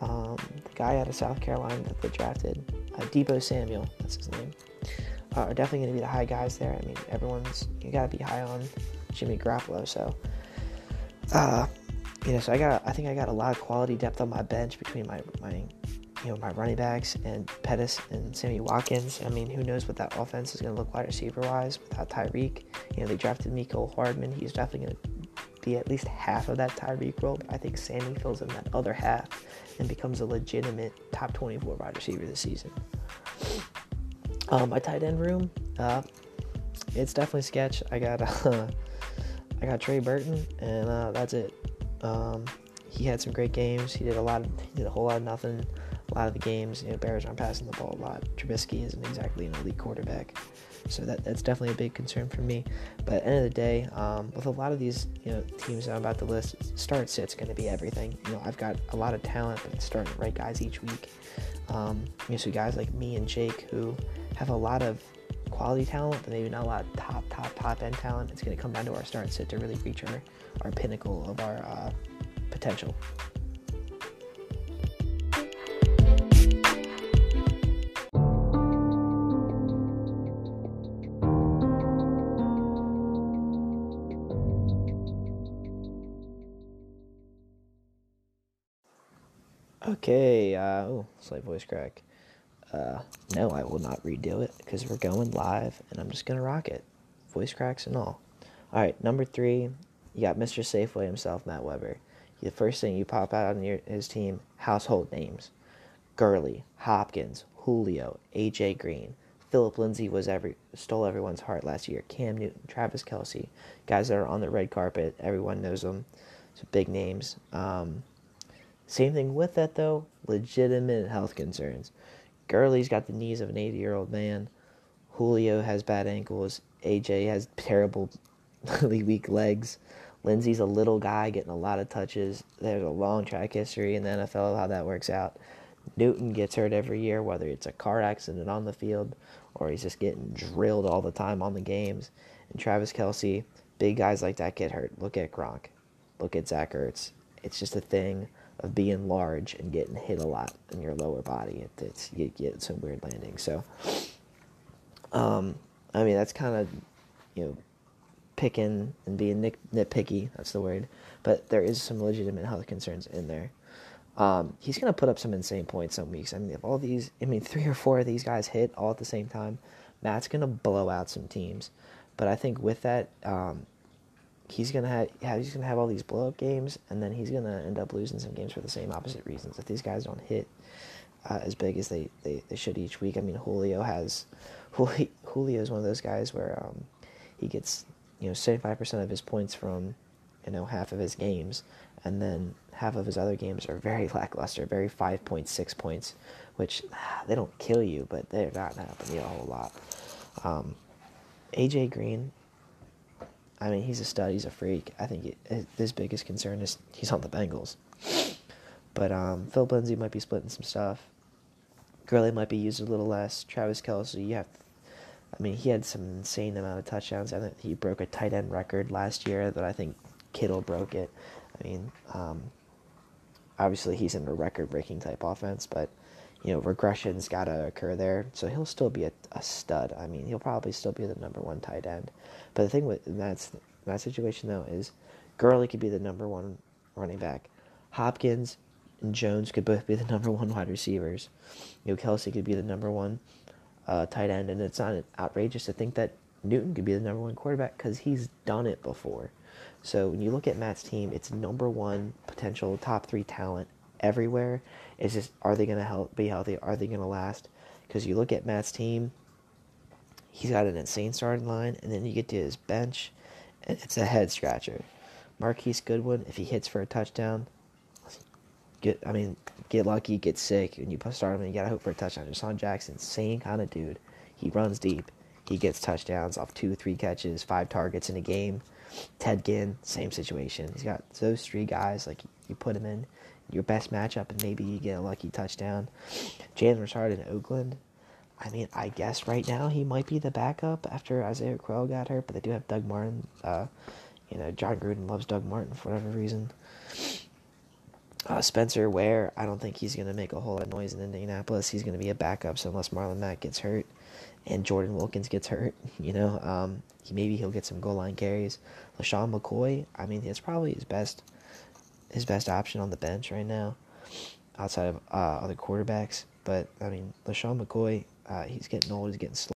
um, the guy out of South Carolina that they drafted, uh, Deebo Samuel, that's his name, uh, are definitely going to be the high guys there. I mean, everyone's you got to be high on Jimmy Garoppolo. So, uh, you know, so I got I think I got a lot of quality depth on my bench between my my you know my running backs and Pettis and Sammy Watkins. I mean, who knows what that offense is going to look wide receiver wise without Tyreek? You know, they drafted Mecole Hardman. He's definitely going to be at least half of that Tyreek role. I think Sammy fills in that other half and becomes a legitimate top 24 wide receiver this season. Um, my tight end room, uh, it's definitely sketch. I got uh, I got Trey Burton, and uh, that's it. Um, he had some great games. He did a lot. Of, he did a whole lot of nothing. A lot of the games, you know, Bears aren't passing the ball a lot. Trubisky isn't exactly an elite quarterback. So that, that's definitely a big concern for me. But at the end of the day, um, with a lot of these you know teams I'm about to list, start sit's going to be everything. You know, I've got a lot of talent, but starting right guys each week. Um, you know, so guys like me and Jake who have a lot of quality talent, but maybe not a lot of top, top, top end talent. It's going to come down to our start and sit to really reach our, our pinnacle of our uh, potential. Okay, uh, oh, slight voice crack. Uh, no, I will not redo it because we're going live and I'm just going to rock it. Voice cracks and all. All right, number three, you got Mr. Safeway himself, Matt Weber. The first thing you pop out on your, his team, household names. Gurley, Hopkins, Julio, A.J. Green. Philip Lindsay was every stole everyone's heart last year. Cam Newton, Travis Kelce, guys that are on the red carpet, everyone knows them. So big names. Um, same thing with that though, legitimate health concerns. Gurley's got the knees of an 80 year old man. Julio has bad ankles. AJ has terrible, really weak legs. Lindsay's a little guy getting a lot of touches. There's a long track history in the NFL how that works out. Newton gets hurt every year, whether it's a car accident on the field or he's just getting drilled all the time on the games. And Travis Kelce, big guys like that get hurt. Look at Gronk. Look at Zach Ertz. It's just a thing of being large and getting hit a lot in your lower body. It, it's you get some weird landings. So, um, I mean that's kind of you know picking and being nit- nitpicky. That's the word. But there is some legitimate health concerns in there. Um, he's going to put up some insane points some weeks. I mean, if all these, I mean, three or four of these guys hit all at the same time, Matt's going to blow out some teams. But I think with that, um, he's gonna have he's gonna have all these blow up games, and then he's gonna end up losing some games for the same opposite reasons. If these guys don't hit uh, as big as they, they, they should each week, I mean, Julio has Julio is one of those guys where um, he gets you know seventy five percent of his points from you know half of his games, and then half of his other games are very lackluster, very five point six points, which they don't kill you, but they're not happening you a whole lot. Um, AJ Green, I mean, he's a stud. He's a freak. I think it, his biggest concern is he's on the Bengals. But um, Phil Lindsay might be splitting some stuff. Gurley might be used a little less. Travis Kelce, you have I mean, he had some insane amount of touchdowns. I think he broke a tight end record last year that I think Kittle broke it. I mean, um, obviously he's in a record-breaking type offense, but you know regression's got to occur there. So he'll still be a, a, stud. I mean, he'll probably still be the number one tight end. But the thing with that's that situation though is Gurley could be the number one running back. Hopkins and Jones could both be the number one wide receivers. You know, Kelce could be the number one uh, tight end, and it's not outrageous to think that Newton could be the number one quarterback because he's done it before. So when you look at Matt's team, it's number one potential top three talent everywhere. It's just are they going to help be healthy? Are they going to last? Because you look at Matt's team, he's got an insane starting line, and then you get to his bench, and it's a head scratcher. Marquise Goodwin, if he hits for a touchdown, get I mean get lucky, get sick, and you start him and you gotta hope for a touchdown. DeSean Jackson, same kind of dude. He runs deep. He gets touchdowns off two, three catches, five targets in a game. Ted Ginn, same situation. He's got those three guys. Like you put him in your best matchup, and maybe you get a lucky touchdown. Jalen Richard in Oakland. I mean, I guess right now he might be the backup after Isaiah Crowell got hurt, but they do have Doug Martin. Uh, you know, Jon Gruden loves Doug Martin for whatever reason. Uh, Spencer Ware, I don't think he's going to make a whole lot of noise in Indianapolis. He's going to be a backup, so unless Marlon Mack gets hurt and Jordan Wilkins gets hurt, you know, um, he, maybe he'll get some goal line carries. LeSean McCoy, I mean, it's probably his best his best option on the bench right now, outside of uh, other quarterbacks. But I mean, LeSean McCoy, uh, he's getting old, he's getting slow.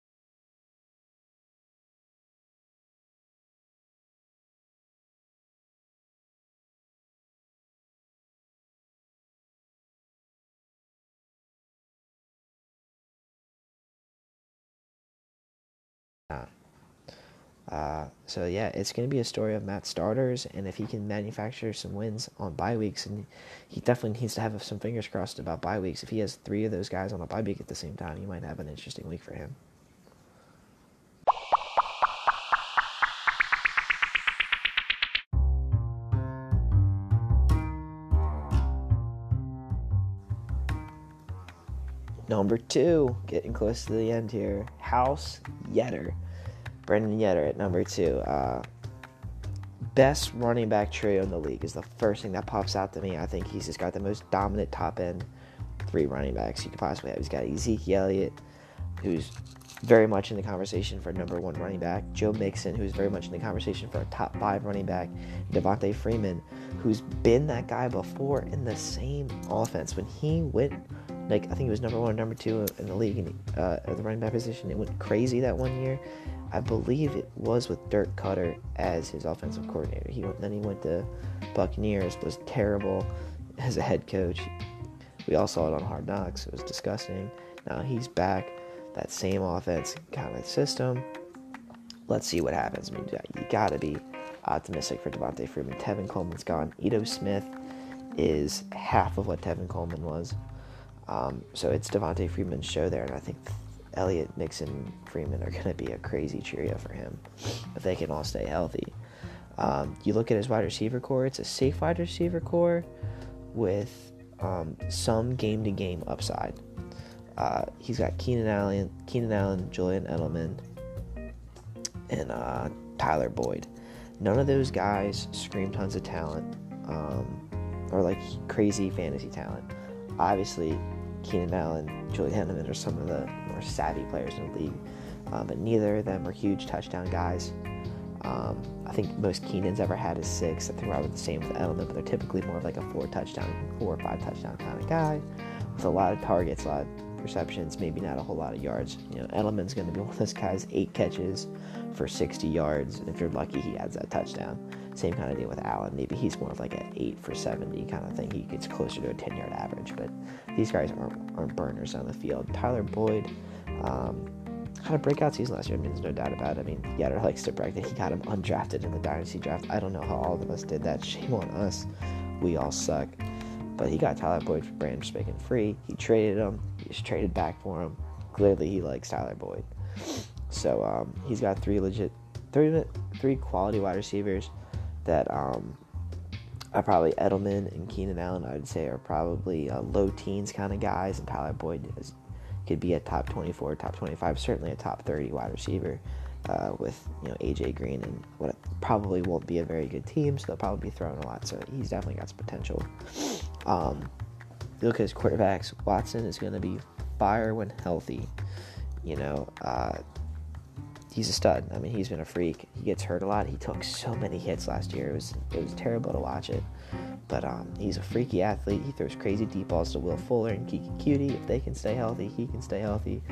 Uh, so yeah, it's going to be a story of Matt starters, and if he can manufacture some wins on bye weeks, and he definitely needs to have some fingers crossed about bye weeks. If he has three of those guys on a bye week at the same time, he might have an interesting week for him. Number two, getting close to the end here. House Yetter. Brandon Yetter at number two. Uh, best running back trio in the league is the first thing that pops out to me. I think he's just got the most dominant top end three running backs you could possibly have. He's got Ezekiel Elliott, who's very much in the conversation for number one running back. Joe Mixon, who's very much in the conversation for a top five running back. Devonta Freeman, who's been that guy before in the same offense. When he went, like, I think he was number one or number two in the league in, uh, at the running back position, it went crazy that one year. I believe it was with Dirk Koetter as his offensive coordinator. He then he went to Buccaneers, was terrible as a head coach. We all saw it on Hard Knocks. It was disgusting. Now he's back, that same offense kind of system. Let's see what happens. I mean, you got to be optimistic for Devonta Freeman. Tevin Coleman's gone. Ito Smith is half of what Tevin Coleman was. Um, so it's Devonta Freeman's show there, and I think Elliott, Mixon, Freeman are going to be a crazy trio for him if they can all stay healthy. Um, you look at his wide receiver core; it's a safe wide receiver core with um, some game to game upside. Uh, he's got Keenan Allen, Keenan Allen, Julian Edelman, and uh, Tyler Boyd. None of those guys scream tons of talent um, or like crazy fantasy talent. Obviously, Keenan Allen, Julian Edelman are some of the savvy players in the league, um, but neither of them are huge touchdown guys. Um, I think most Keenan's ever had is six. I think probably the same with Edelman, but they're typically more of like a four touchdown, four or five touchdown kind of guy with a lot of targets, a lot of receptions, maybe not a whole lot of yards. You know, Edelman's going to be one of those guys, eight catches for 60 yards, and if you're lucky, he adds that touchdown. Same kind of deal with Allen. Maybe he's more of like an eight for 70 kind of thing. He gets closer to a 10 yard average, but these guys aren't, aren't burners on the field. Tyler Boyd, um, had a breakout season last year. I mean, there's no doubt about it. I mean, Yetter likes to brag that he got him undrafted in the dynasty draft. I don't know how all of us did that. Shame on us. We all suck. But he got Tyler Boyd for brand spanking free. He traded him. He just traded back for him. Clearly, he likes Tyler Boyd. So um, he's got three legit, three three quality wide receivers that um, are probably Edelman and Keenan Allen. I'd say are probably uh, low teens kind of guys, and Tyler Boyd is could be a top 24, top 25, certainly a top 30 wide receiver uh, with you know AJ Green and what probably won't be a very good team, so they'll probably be throwing a lot. So he's definitely got some potential. Um, look at his quarterbacks. Watson is going to be fire when healthy. You know, uh, he's a stud. I mean, he's been a freak. He gets hurt a lot. He took so many hits last year. It was it was terrible to watch it. But um, he's a freaky athlete. He throws crazy deep balls to Will Fuller and Keke Coutee. If they can stay healthy, he can stay healthy.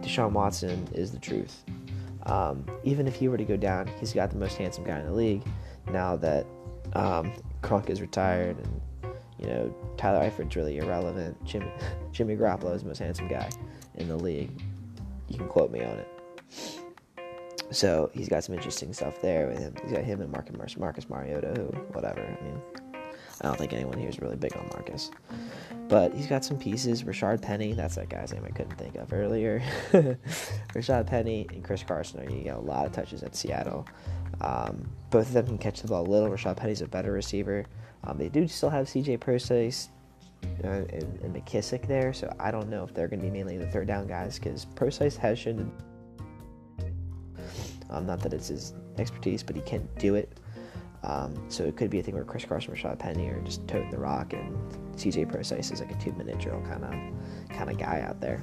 Deshaun Watson is the truth. Um, even if he were to go down, he's got the most handsome guy in the league. Now that um, is retired and you know Tyler Eifert's really irrelevant, Jimmy, Jimmy Garoppolo is the most handsome guy in the league. You can quote me on it. So he's got some interesting stuff there with him. He's got him and Marcus, Marcus Mariota, who, whatever. I mean, I don't think anyone here is really big on Marcus. But he's got some pieces. Rashaad Penny, that's that guy's name I couldn't think of earlier. Rashaad Penny and Chris Carson are getting a lot of touches at Seattle. Um, both of them can catch the ball a little. Rashaad Penny's a better receiver. Um, they do still have CJ Prosise uh, and, and, McKissic there, so I don't know if they're going to be mainly the third down guys because Prosise has shown um, not that it's his expertise, but he can do it. Um, so it could be a thing where Chris Carson, Rashaad Penny are just toting the rock, and CJ Prosise is like a two-minute drill kind of kind of guy out there.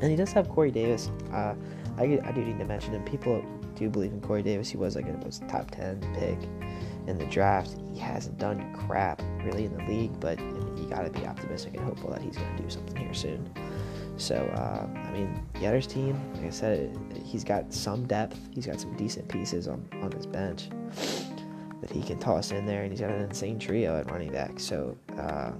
And he does have Corey Davis. Uh, I, I do need to mention him. People do believe in Corey Davis. He was like a was top ten pick in the draft. He hasn't done crap really in the league, but you got to be optimistic and hopeful that he's going to do something here soon. So, uh, I mean, Yetter's team, like I said, he's got some depth. He's got some decent pieces on, on his bench that he can toss in there, and he's got an insane trio at running back. So, uh,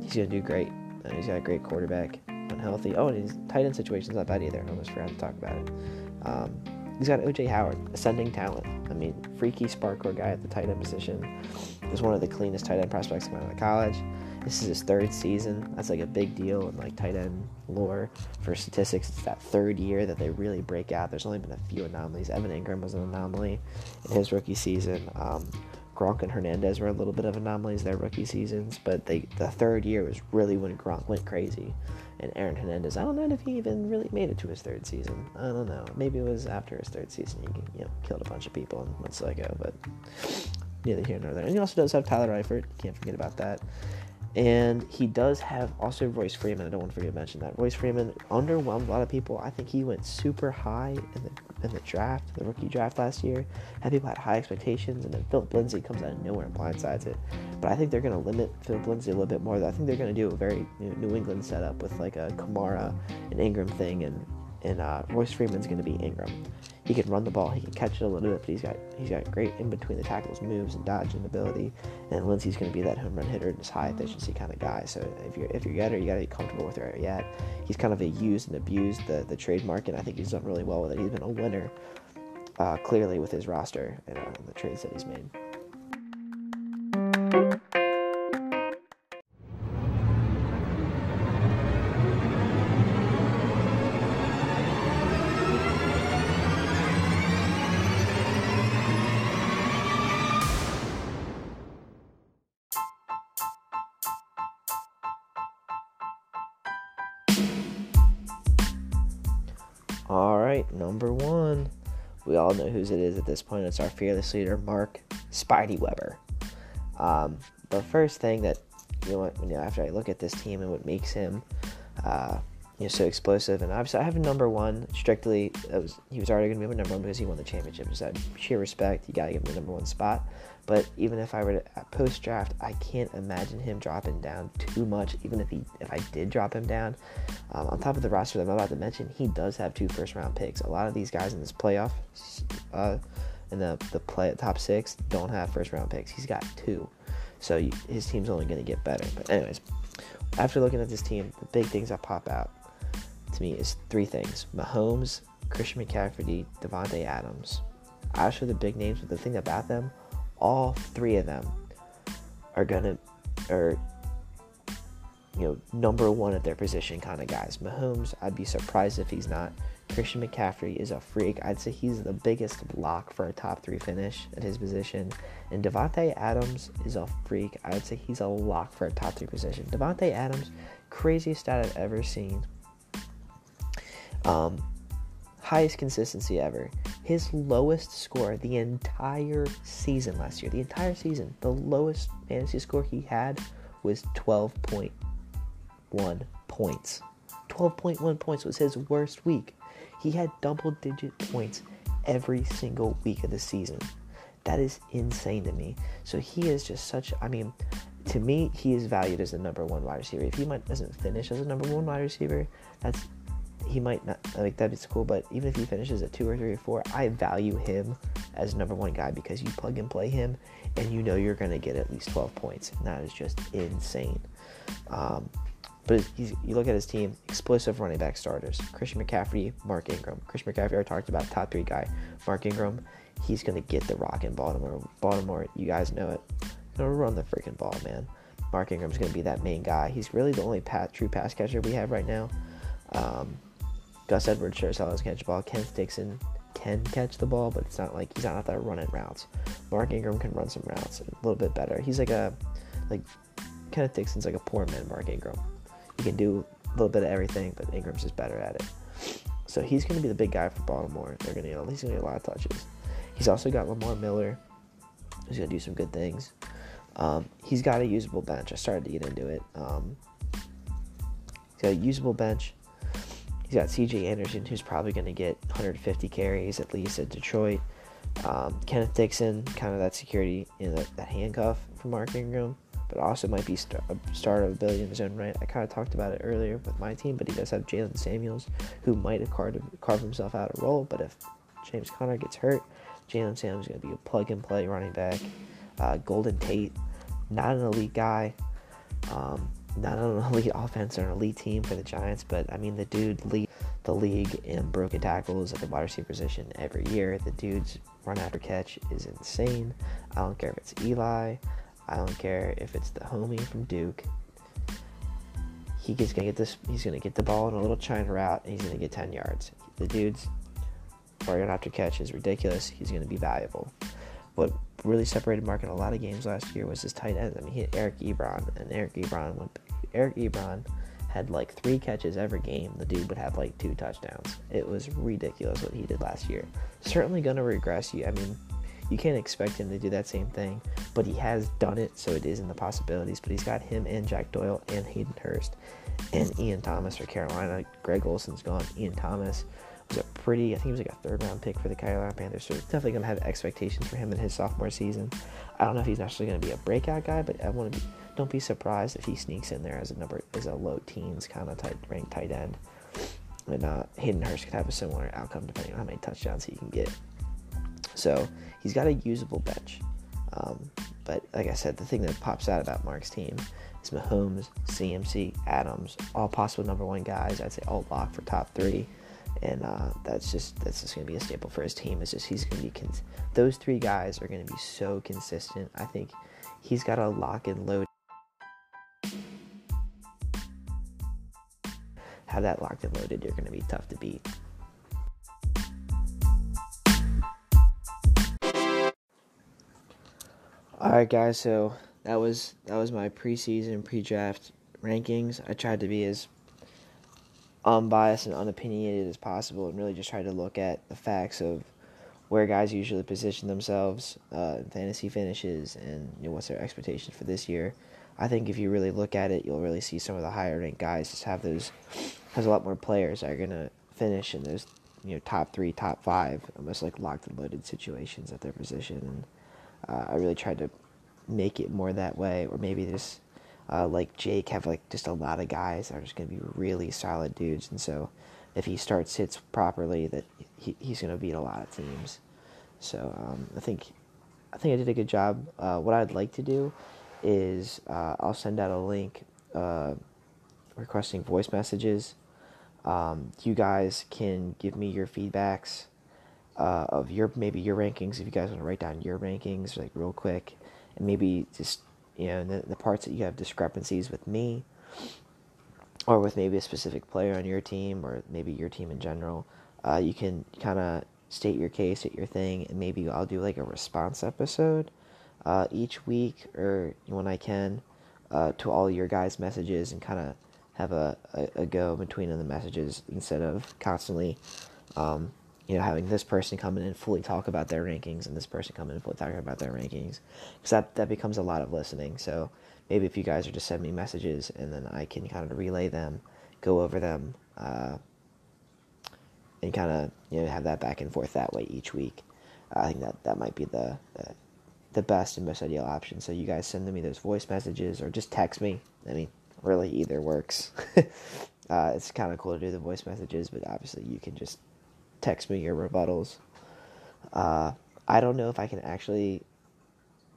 he's going to do great. And he's got a great quarterback when healthy. Oh, and his tight end situation's not bad either. I almost forgot to talk about it. Um, he's got OJ Howard, ascending talent. I mean, freaky sparkler guy at the tight end position. Is one of the cleanest tight end prospects coming out of college. This is his third season. That's like a big deal in like tight end lore for statistics. It's that third year that they really break out. There's only been a few anomalies. Evan Engram was an anomaly in his rookie season. Um, Gronk and Hernandez were a little bit of anomalies their rookie seasons, but they the third year was really when Gronk went crazy. And Aaron Hernandez, I don't know if he even really made it to his third season. I don't know. Maybe it was after his third season. He you know killed a bunch of people and went psycho, but neither here nor there. And he also does have Tyler Eifert. Can't forget about that. And he does have also Royce Freeman. I don't want to forget to mention that. Royce Freeman underwhelmed a lot of people. I think he went super high in the in the draft, the rookie draft last year. Had people had high expectations, and then Philip Lindsay comes out of nowhere and blindsides it. But I think they're going to limit Philip Lindsay a little bit more. I think they're going to do a very New England setup with like a Kamara and Ingram thing, and and uh, Royce Freeman's going to be Ingram he can run the ball, he can catch it a little bit, but he's got he's got great in between the tackles moves and dodging ability. And Lindsay's going to be that home run hitter and just high efficiency kind of guy. So if you're if you're Yetter, you got to be comfortable with where you're at. He's kind of a used and abused the the trademark, and I think he's done really well with it. He's been a winner, uh, clearly with his roster and uh, the trades that he's made. Whose it is at this point. It's our fearless leader, Mark Spidey Weber. Um, the first thing that you know, you know, after I look at this team and what makes him, uh, you know, so explosive, and obviously I have a number one strictly. Was, he was already going to be my number one because he won the championship. Out sheer respect, you got to give him the number one spot. But even if I were to post draft, I can't imagine him dropping down too much. Even if he, if I did drop him down, um, on top of the roster that I'm about to mention, he does have two first round picks. A lot of these guys in this playoff, uh, in the the play top six, don't have first round picks. He's got two, so you, his team's only going to get better. But anyways, after looking at this team, the big things that pop out to me is three things: Mahomes, Christian McCaffrey, Davante Adams. Actually, the big names, but the thing about them all three of them are gonna are you know number one at their position kind of guys. Mahomes, I'd be surprised if he's not. Christian McCaffrey is a freak. I'd say he's the biggest lock for a top three finish at his position. And Davante Adams is a freak. I'd say he's a lock for a top three position. Davante Adams, craziest stat I've ever seen. Um, highest consistency ever. His lowest score the entire season last year, the entire season, the lowest fantasy score he had was 12.1 points. 12.1 points was his worst week. He had double digit points every single week of the season. That is insane to me. So he is just such, I mean, to me, he is valued as the number one wide receiver. If he might doesn't finish as a number one wide receiver, that's he might not like that'd be cool, but even if he finishes at two or three or four, I value him as number one guy because you plug and play him and you know you're gonna get at least 12 points, and that is just insane. Um, but you look at his team, explosive running back starters: Christian McCaffrey, Mark Ingram. Christian McCaffrey, I talked about top three guy. Mark Ingram, he's gonna get the rock in Baltimore. Baltimore, you guys know it. Gonna run the freaking ball, man. Mark Ingram's gonna be that main guy. He's really the only pat, true pass catcher we have right now. Um, Gus Edwards sure as hell catch the ball. Kenneth Dixon can catch the ball, but it's not like he's not out there running routes. Mark Ingram can run some routes a little bit better. He's like a like Kenneth Dixon's like a poor man Mark Ingram. He can do a little bit of everything, but Ingram's just better at it. So he's going to be the big guy for Baltimore. They're going to get he's going to get a lot of touches. He's also got Lamar Miller. He's going to do some good things. Um, he's got a usable bench. I started to get into it. Um, he's got a usable bench. He's got C.J. Anderson, who's probably going to get 150 carries at least at Detroit. Um, Kenneth Dixon, kind of that security in that, that handcuff for Mark Ingram, but also might be a starter ability in his own right. I kind of talked about it earlier with my team, but he does have Jaylen Samuels, who might have carved, carved himself out a role. But if James Conner gets hurt, Jaylen Samuels is going to be a plug and play running back. Uh, Golden Tate, not an elite guy. Um, not an elite offense or an elite team for the Giants, but I mean, the dude lead the league in broken tackles at the wide receiver position every year. The dude's run after catch is insane. I don't care if it's Eli, I don't care if it's the homie from Duke. He gets gonna get this. He's gonna get the ball in a little China route, and he's gonna get 10 yards. The dude's run after catch is ridiculous. He's gonna be valuable. What really separated Mark in a lot of games last year was his tight end. I mean, he had Eric Ebron, and Eric Ebron went. Eric Ebron had like three catches every game. The dude would have like two touchdowns. It was ridiculous what he did last year. Certainly gonna regress. You, I mean, you can't expect him to do that same thing, but he has done it, so it is in the possibilities. But he's got him and Jack Doyle and Hayden Hurst and Ian Thomas for Carolina. Greg Olsen's gone. Ian Thomas was a pretty, I think he was like a third round pick for the Carolina Panthers. So definitely gonna have expectations for him in his sophomore season. I don't know if he's actually gonna be a breakout guy, but I want to be. Don't be surprised if he sneaks in there as a number as a low teens kind of tight ranked tight end. And uh, Hayden Hurst could have a similar outcome depending on how many touchdowns he can get. So he's got a usable bench. Um, but like I said, the thing that pops out about Mark's team is Mahomes, CMC, Adams, all possible number one guys. I'd say all lock for top three and uh, that's just that's just gonna be a staple for his team. It's just he's gonna be cons- those three guys are gonna be so consistent. I think he's got a lock and load. Have that locked and loaded, you're gonna be tough to beat. All right, guys. So that was that was my preseason pre-draft rankings. I tried to be as unbiased and unopinionated as possible, and really just try to look at the facts of where guys usually position themselves uh, in fantasy finishes and you know, what's their expectations for this year. I think if you really look at it, you'll really see some of the higher ranked guys just have those has a lot more players that are gonna finish in those you know top three, top five, almost like locked and loaded situations at their position. And uh, I really tried to make it more that way, or maybe just uh, like Jake have like just a lot of guys that are just gonna be really solid dudes, and so if he starts hits properly, that he, he's gonna beat a lot of teams. So um, I think I think I did a good job. Uh, what I'd like to do is uh, I'll send out a link uh, requesting voice messages. Um, you guys can give me your feedbacks uh, of your maybe your rankings if you guys want to write down your rankings like real quick, and maybe just you know the, the parts that you have discrepancies with me, or with maybe a specific player on your team, or maybe your team in general. Uh, you can kind of state your case, state your thing, and maybe I'll do like a response episode uh, each week or when I can uh, to all your guys' messages and kind of have a, a, a, go between the messages instead of constantly, um, you know, having this person come in and fully talk about their rankings and this person come in and fully talk about their rankings because that, that becomes a lot of listening. So maybe if you guys are just send me messages and then I can kind of relay them, go over them, uh, and kind of you know have that back and forth that way each week. I think that that might be the, the the best and most ideal option. So you guys send me those voice messages or just text me. I mean, really either works. uh, it's kind of cool to do the voice messages, but obviously you can just text me your rebuttals. Uh, I don't know if I can actually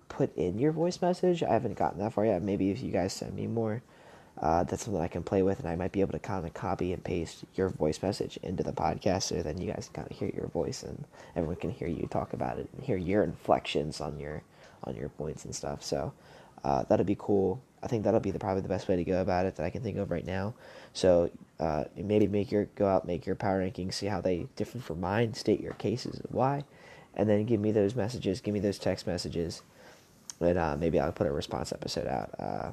put in your voice message. I haven't gotten that far yet. Maybe if you guys send me more, uh, that's something I can play with, and I might be able to kind of copy and paste your voice message into the podcast, so then you guys can kind of hear your voice, and everyone can hear you talk about it and hear your inflections on your on your points and stuff. So uh, that'll be cool. I think that'll be the, probably the best way to go about it that I can think of right now. So uh, maybe make your go out, make your power rankings, see how they differ from mine, state your cases of why, and then give me those messages, give me those text messages, and uh, maybe I'll put a response episode out uh,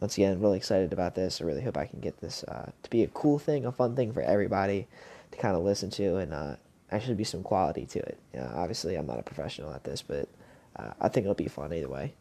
once again, really excited about this. I really hope I can get this uh, to be a cool thing, a fun thing for everybody to kind of listen to, and uh, actually be some quality to it. You know, obviously, I'm not a professional at this, but uh, I think it'll be fun either way.